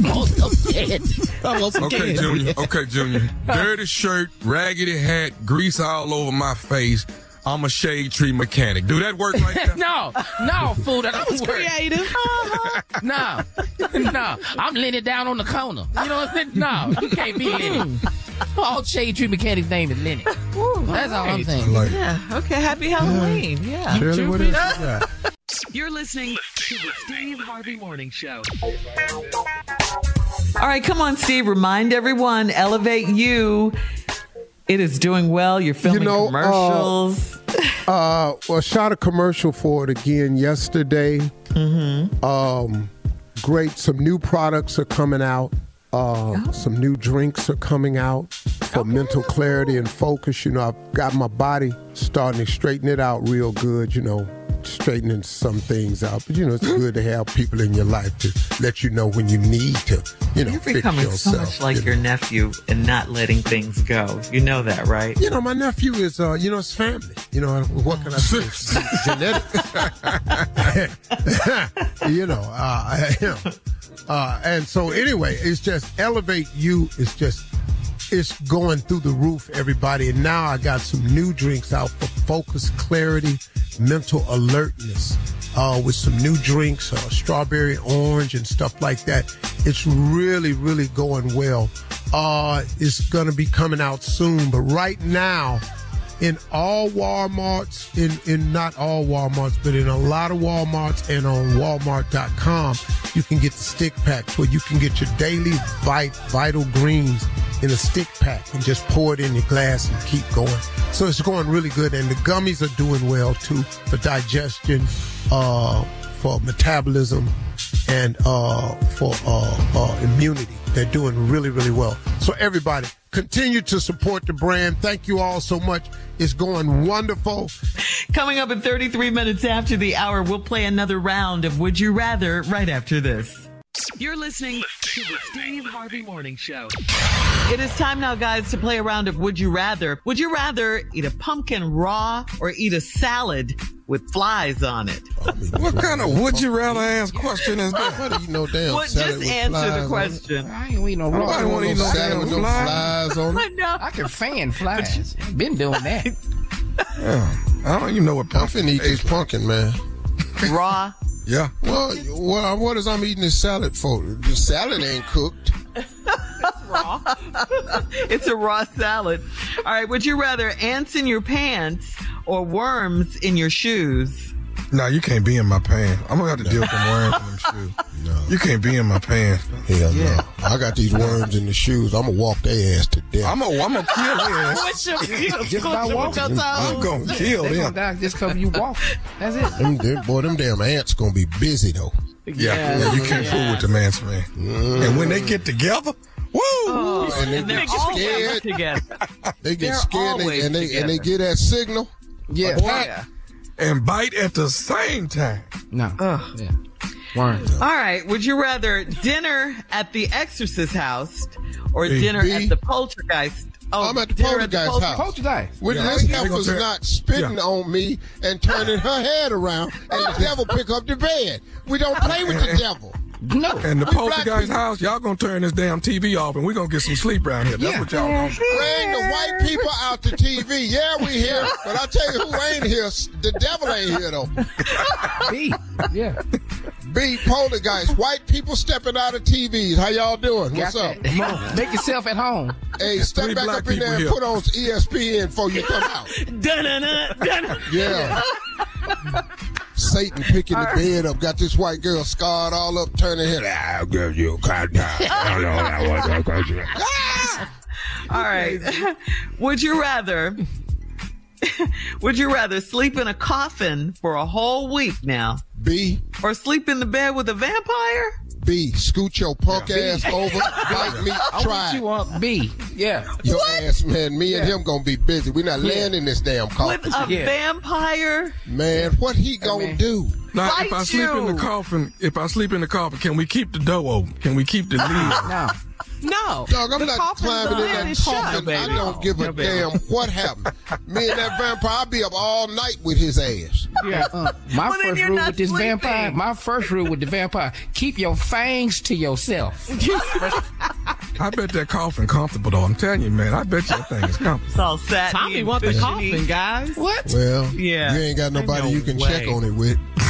Most of dead. Okay. Junior. Okay, Junior. Dirty shirt, raggedy hat, grease all over my face. I'm a shade tree mechanic. Do that work like that? no, no, fool. That That was don't work. creative. No, no. I'm leaning down on the corner. You know what I'm saying? No, you can't be Lenny. All shade tree mechanic's name is Lenny. That's all I'm saying. Like, Yeah. Okay. Happy Halloween. Yeah. Shirley, what else you got? You're listening to the Steve Harvey Morning Show. All right, come on, Steve. Remind everyone, elevate you. It is doing well. You're filming know, uh, commercials. Uh, well, shot a commercial for it again yesterday. Mm-hmm. Um, great. Some new products are coming out. Uh, Some new drinks are coming out for mental clarity and focus. You know, I've got my body starting to straighten it out real good. You know, straightening some things out. But you know, it's good to have people in your life to let you know when you need to. You know, You're fix becoming yourself. so much like you know. your nephew and not letting things go. You know that, right? You know, my nephew is, uh, you know, it's family. You know, what can I say? It's genetic. you know, uh, you know, uh, and so anyway, it's just elevate you. It's just, it's going through the roof, everybody. And now I got some new drinks out for focus, clarity, mental alertness. Uh, with some new drinks, uh, strawberry, orange, and stuff like that. It's really, really going well. Uh, it's going to be coming out soon, but right now, in all Walmarts, in, in not all Walmarts, but in a lot of Walmarts and on Walmart.com, you can get the stick packs where you can get your daily Vital Greens in a stick pack and just pour it in your glass and keep going. So it's going really good. And the gummies are doing well too for digestion, uh, for metabolism, and uh, for uh, uh, immunity. They're doing really, really well. So everybody, continue to support the brand. Thank you all so much. It's going wonderful. Coming up in 33 minutes after the hour, we'll play another round of Would You Rather right after this. You're listening to the Steve Harvey Morning Show. It is time now, guys, to play a round of Would You Rather. Would you rather eat a pumpkin raw or eat a salad with flies on it? what kind of would you rather ask question is that? What do you know, damn What, salad just with answer flies the question. I ain't eating no raw. Nobody raw. want to eat no salad with no flies on it. know. I can fan flies. Been doing that. I don't even know what I'm pumpkin finna eat this tastes like. pumpkin, man. Raw. Yeah. Well, well, what is I'm eating this salad for? The salad ain't cooked. It's raw. it's a raw salad. All right. Would you rather ants in your pants or worms in your shoes? No, you can't be in my pants. I'm gonna have to deal with them worms in them shoes. No. You can't be in my pants. Hell no. I got these worms in the shoes. I'm gonna walk their ass to death. I'm gonna, I'm gonna kill their ass. What's your Just by walking. I'm gonna kill They them. gonna die just because you walk. That's it. Them, them, boy, them damn ants gonna be busy though. Yeah, yeah, you can't fool with the man's man. Mm. And when they get together, woo! Oh, and they and they're get always scared. together. They get They're scared always and they and they get that signal. Yeah. Attack. And bite at the same time. No. Ugh. Yeah. Worms. All right. Would you rather dinner at the Exorcist house or Hey, dinner B. at the Poltergeist? Oh, I'm at the dinner at the poltergeist house. Poltergeist. When Yeah, this they gonna heifer's turn- not spitting Yeah. on me and turning her head around, and the devil pick up the bed. We don't play with the devil. No. And the We guy's people- house, y'all gonna turn this damn TV off and we're gonna get some sleep around here. That's Yeah. what y'all gonna do. Bring the white people out to TV. Yeah, we here, but I tell you who ain't here. The devil ain't here though. B. Yeah. B poltergeist. White people stepping out of TVs. How y'all doing? What's Got up? that. Come on. Make yourself at home. Hey, step Three back up in there and people put on ESPN before you come out. Dun-dun-dun, dun-dun. Yeah. Satan picking the bed up, got this white girl scarred all up, turning head. Ah, I'll give you a countdown. Ah! All right. Would you rather? Would you rather sleep in a coffin for a whole week now, B, or sleep in the bed with a vampire? B, scoot your punk ass over, bite me, try want it. you on B. Yeah. Your ass, man. Me and him gonna be busy. We're not Yeah. laying in this damn coffin. With a Yeah. vampire? Man, what he gonna man. do? Now, if I Bite sleep in the coffin, if I sleep in the coffin, can we keep the door open? Can we keep the lid? No. No. Dog, I'm the not climbing in that that is shut, coffin. I don't give a No, baby. damn what happened. Me and that vampire, I'll be up all night with his ass. Yeah. Uh, my Well, first rule with this sleeping. vampire, my first rule with the vampire, keep your fangs to yourself. I bet that coffin comfortable though. I'm telling you, man. I bet you that thing is comfortable. It's all satiny Tommy and want the coffin, guys. What? Well, Yeah. you ain't got nobody No you can way. check on it with.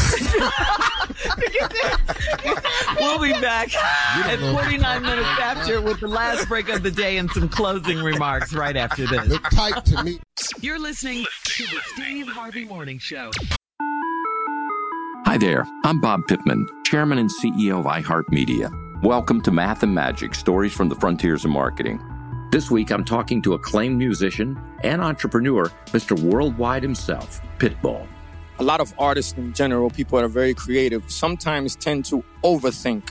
We'll be back at 49 minutes after with the last break of the day and some closing remarks right after this. Look tight to me. You're listening to the Steve Harvey Morning Show. Hi there, I'm Bob Pittman, Chairman and CEO of iHeartMedia. Welcome to Math and Magic Stories from the Frontiers of Marketing. This week I'm talking to acclaimed musician and entrepreneur, Mr. Worldwide himself, Pitbull. a lot of artists in general, people that are very creative, sometimes tend to overthink.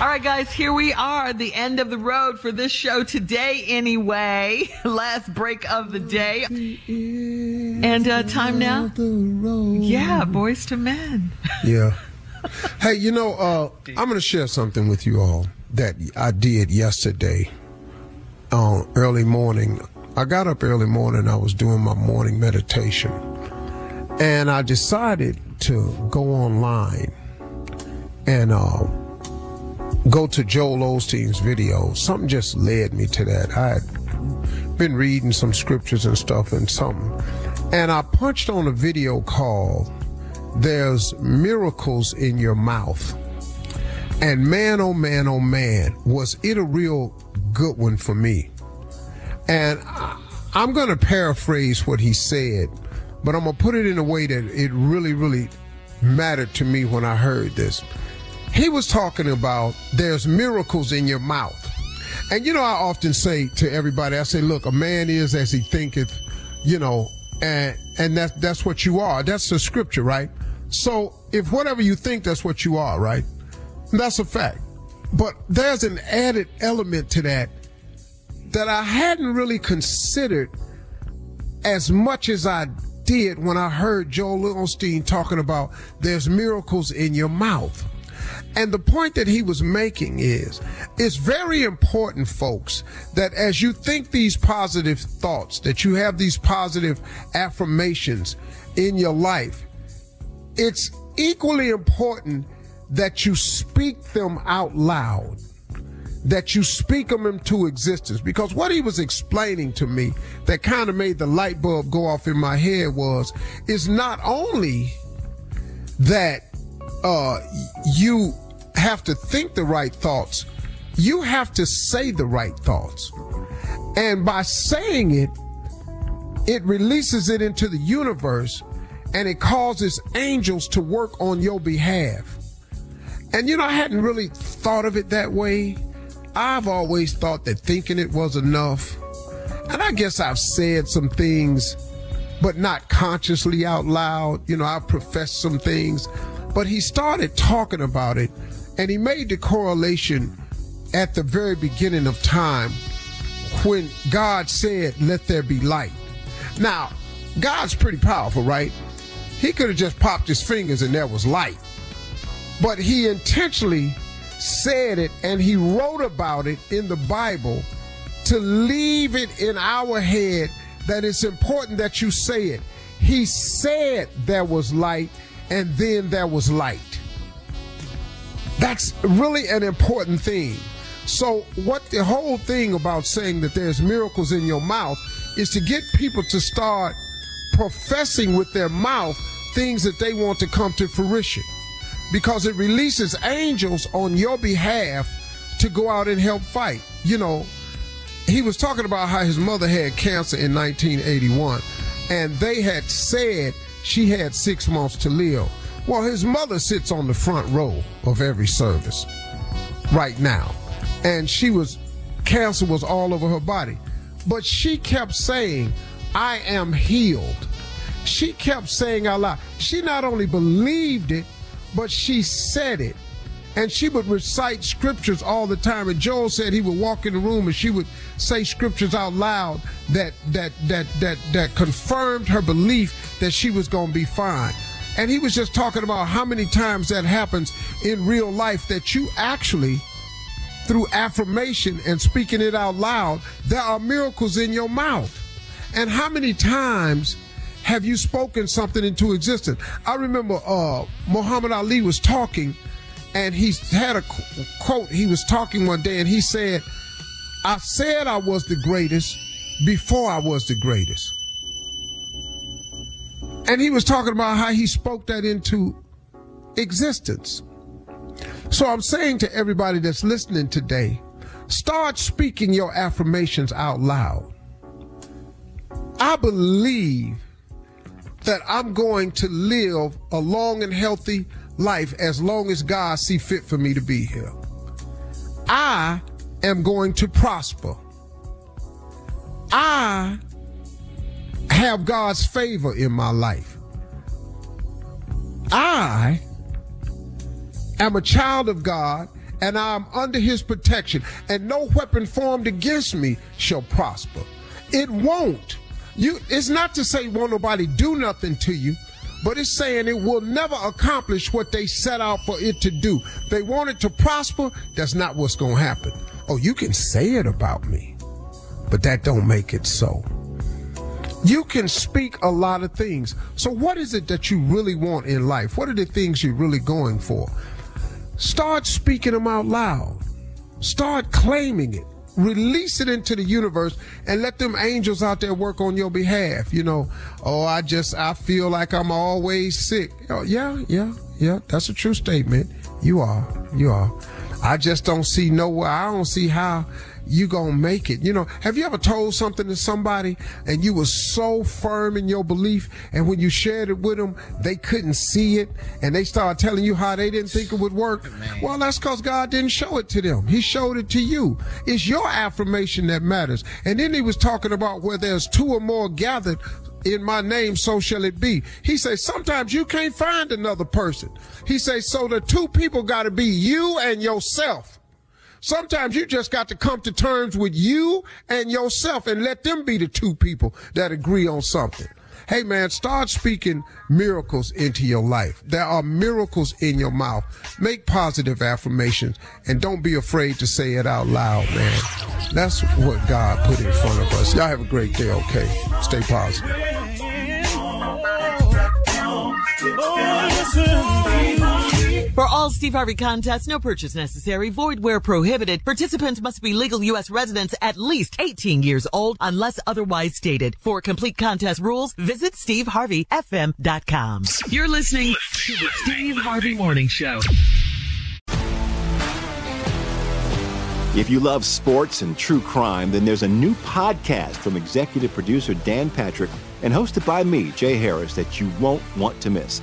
All right, guys, here we are, the end of the road for this show today, anyway. Last break of the day. And uh, time now? Yeah, Boyz II Men. Yeah. hey, you know, uh, I'm going to share something with you all that I did yesterday uh, early morning. I got up early morning. I was doing my morning meditation. And I decided to go online and uh, go to Joel Osteen's video. Something just led me to that. I had been reading some scriptures and stuff and something. And I punched on a video called There's Miracles in Your Mouth. And man, oh man, oh man, was it a real good one for me. And I'm going to paraphrase what he said, but I'm going to put it in a way that it really, really mattered to me when I heard this. He was talking about there's miracles in your mouth. And you know, I often say to everybody, I say, look, a man is as he thinketh, you know, and, and that, that's what you are. That's the scripture, right? So if whatever you think, that's what you are, right? That's a fact. But there's an added element to that that I hadn't really considered as much as I did when I heard Joel Osteen talking about there's miracles in your mouth. And the point that he was making is it's very important, folks, that as you think these positive thoughts, that you have these positive affirmations in your life, it's equally important that you speak them out loud, that you speak them into existence. Because what he was explaining to me that kind of made the light bulb go off in my head was, is not only that uh, you have to think the right thoughts, you have to say the right thoughts. And by saying it, it releases it into the universe and it causes angels to work on your behalf. And you know, I hadn't really thought of it that way. I've always thought that thinking it was enough. And I guess I've said some things, but not consciously out loud. You know, I've professed some things, but he started talking about it and he made the correlation at the very beginning of time when God said, Let there be light. Now, God's pretty powerful, right? He could have just popped his fingers and there was light. But he intentionally said it and he wrote about it in the Bible to leave it in our head that it's important that you say it. He said there was light and then there was light. That's really an important thing. So, what the whole thing about saying that there's miracles in your mouth is to get people to start professing with their mouth things that they want to come to fruition because it releases angels on your behalf to go out and help fight. You know, he was talking about how his mother had cancer in 1981 and they had said she had six months to live. Well, his mother sits on the front row of every service right now. And she was, cancer was all over her body. But she kept saying, I am healed. She kept saying out loud. She not only believed it, but she said it. And she would recite scriptures all the time. And Joel said he would walk in the room and she would say scriptures out loud that that that that that confirmed her belief that she was going to be fine. And he was just talking about how many times that happens in real life that you actually through affirmation and speaking it out loud, there are miracles in your mouth. And how many times have you spoken something into existence? I remember uh, Muhammad Ali was talking, and he had a quote. He was talking one day, and he said, I said I was the greatest before I was the greatest. And he was talking about how he spoke that into existence. So I'm saying to everybody that's listening today, start speaking your affirmations out loud. I believe that I'm going to live a long and healthy life as long as God see fit for me to be here. I am going to prosper. I have God's favor in my life. I am a child of God and I'm under his protection, and no weapon formed against me shall prosper. It won't. You it's not to say won't nobody do nothing to you, but it's saying it will never accomplish what they set out for it to do. They want it to prosper, that's not what's gonna happen. Oh, you can say it about me, but that don't make it so. You can speak a lot of things. So what is it that you really want in life? What are the things you're really going for? Start speaking them out loud. Start claiming it. Release it into the universe and let them angels out there work on your behalf. You know, oh, I just, I feel like I'm always sick. Oh, yeah, yeah, yeah. That's a true statement. You are, you are. I just don't see nowhere. I don't see how you gonna make it. You know, have you ever told something to somebody and you were so firm in your belief and when you shared it with them, they couldn't see it and they started telling you how they didn't think it would work? Well, that's cause God didn't show it to them. He showed it to you. It's your affirmation that matters. And then he was talking about where there's two or more gathered in my name, so shall it be. He says, sometimes you can't find another person. He says, so the two people got to be you and yourself. Sometimes you just got to come to terms with you and yourself and let them be the two people that agree on something. Hey man, start speaking miracles into your life. There are miracles in your mouth. Make positive affirmations and don't be afraid to say it out loud, man. That's what God put in front of us. Y'all have a great day, okay? Stay positive. Oh, For all Steve Harvey contests, no purchase necessary, void where prohibited. Participants must be legal U.S. residents at least 18 years old unless otherwise stated. For complete contest rules, visit SteveHarveyFM.com. You're listening to the Steve Harvey Morning Show. If you love sports and true crime, then there's a new podcast from executive producer Dan Patrick and hosted by me, Jay Harris, that you won't want to miss.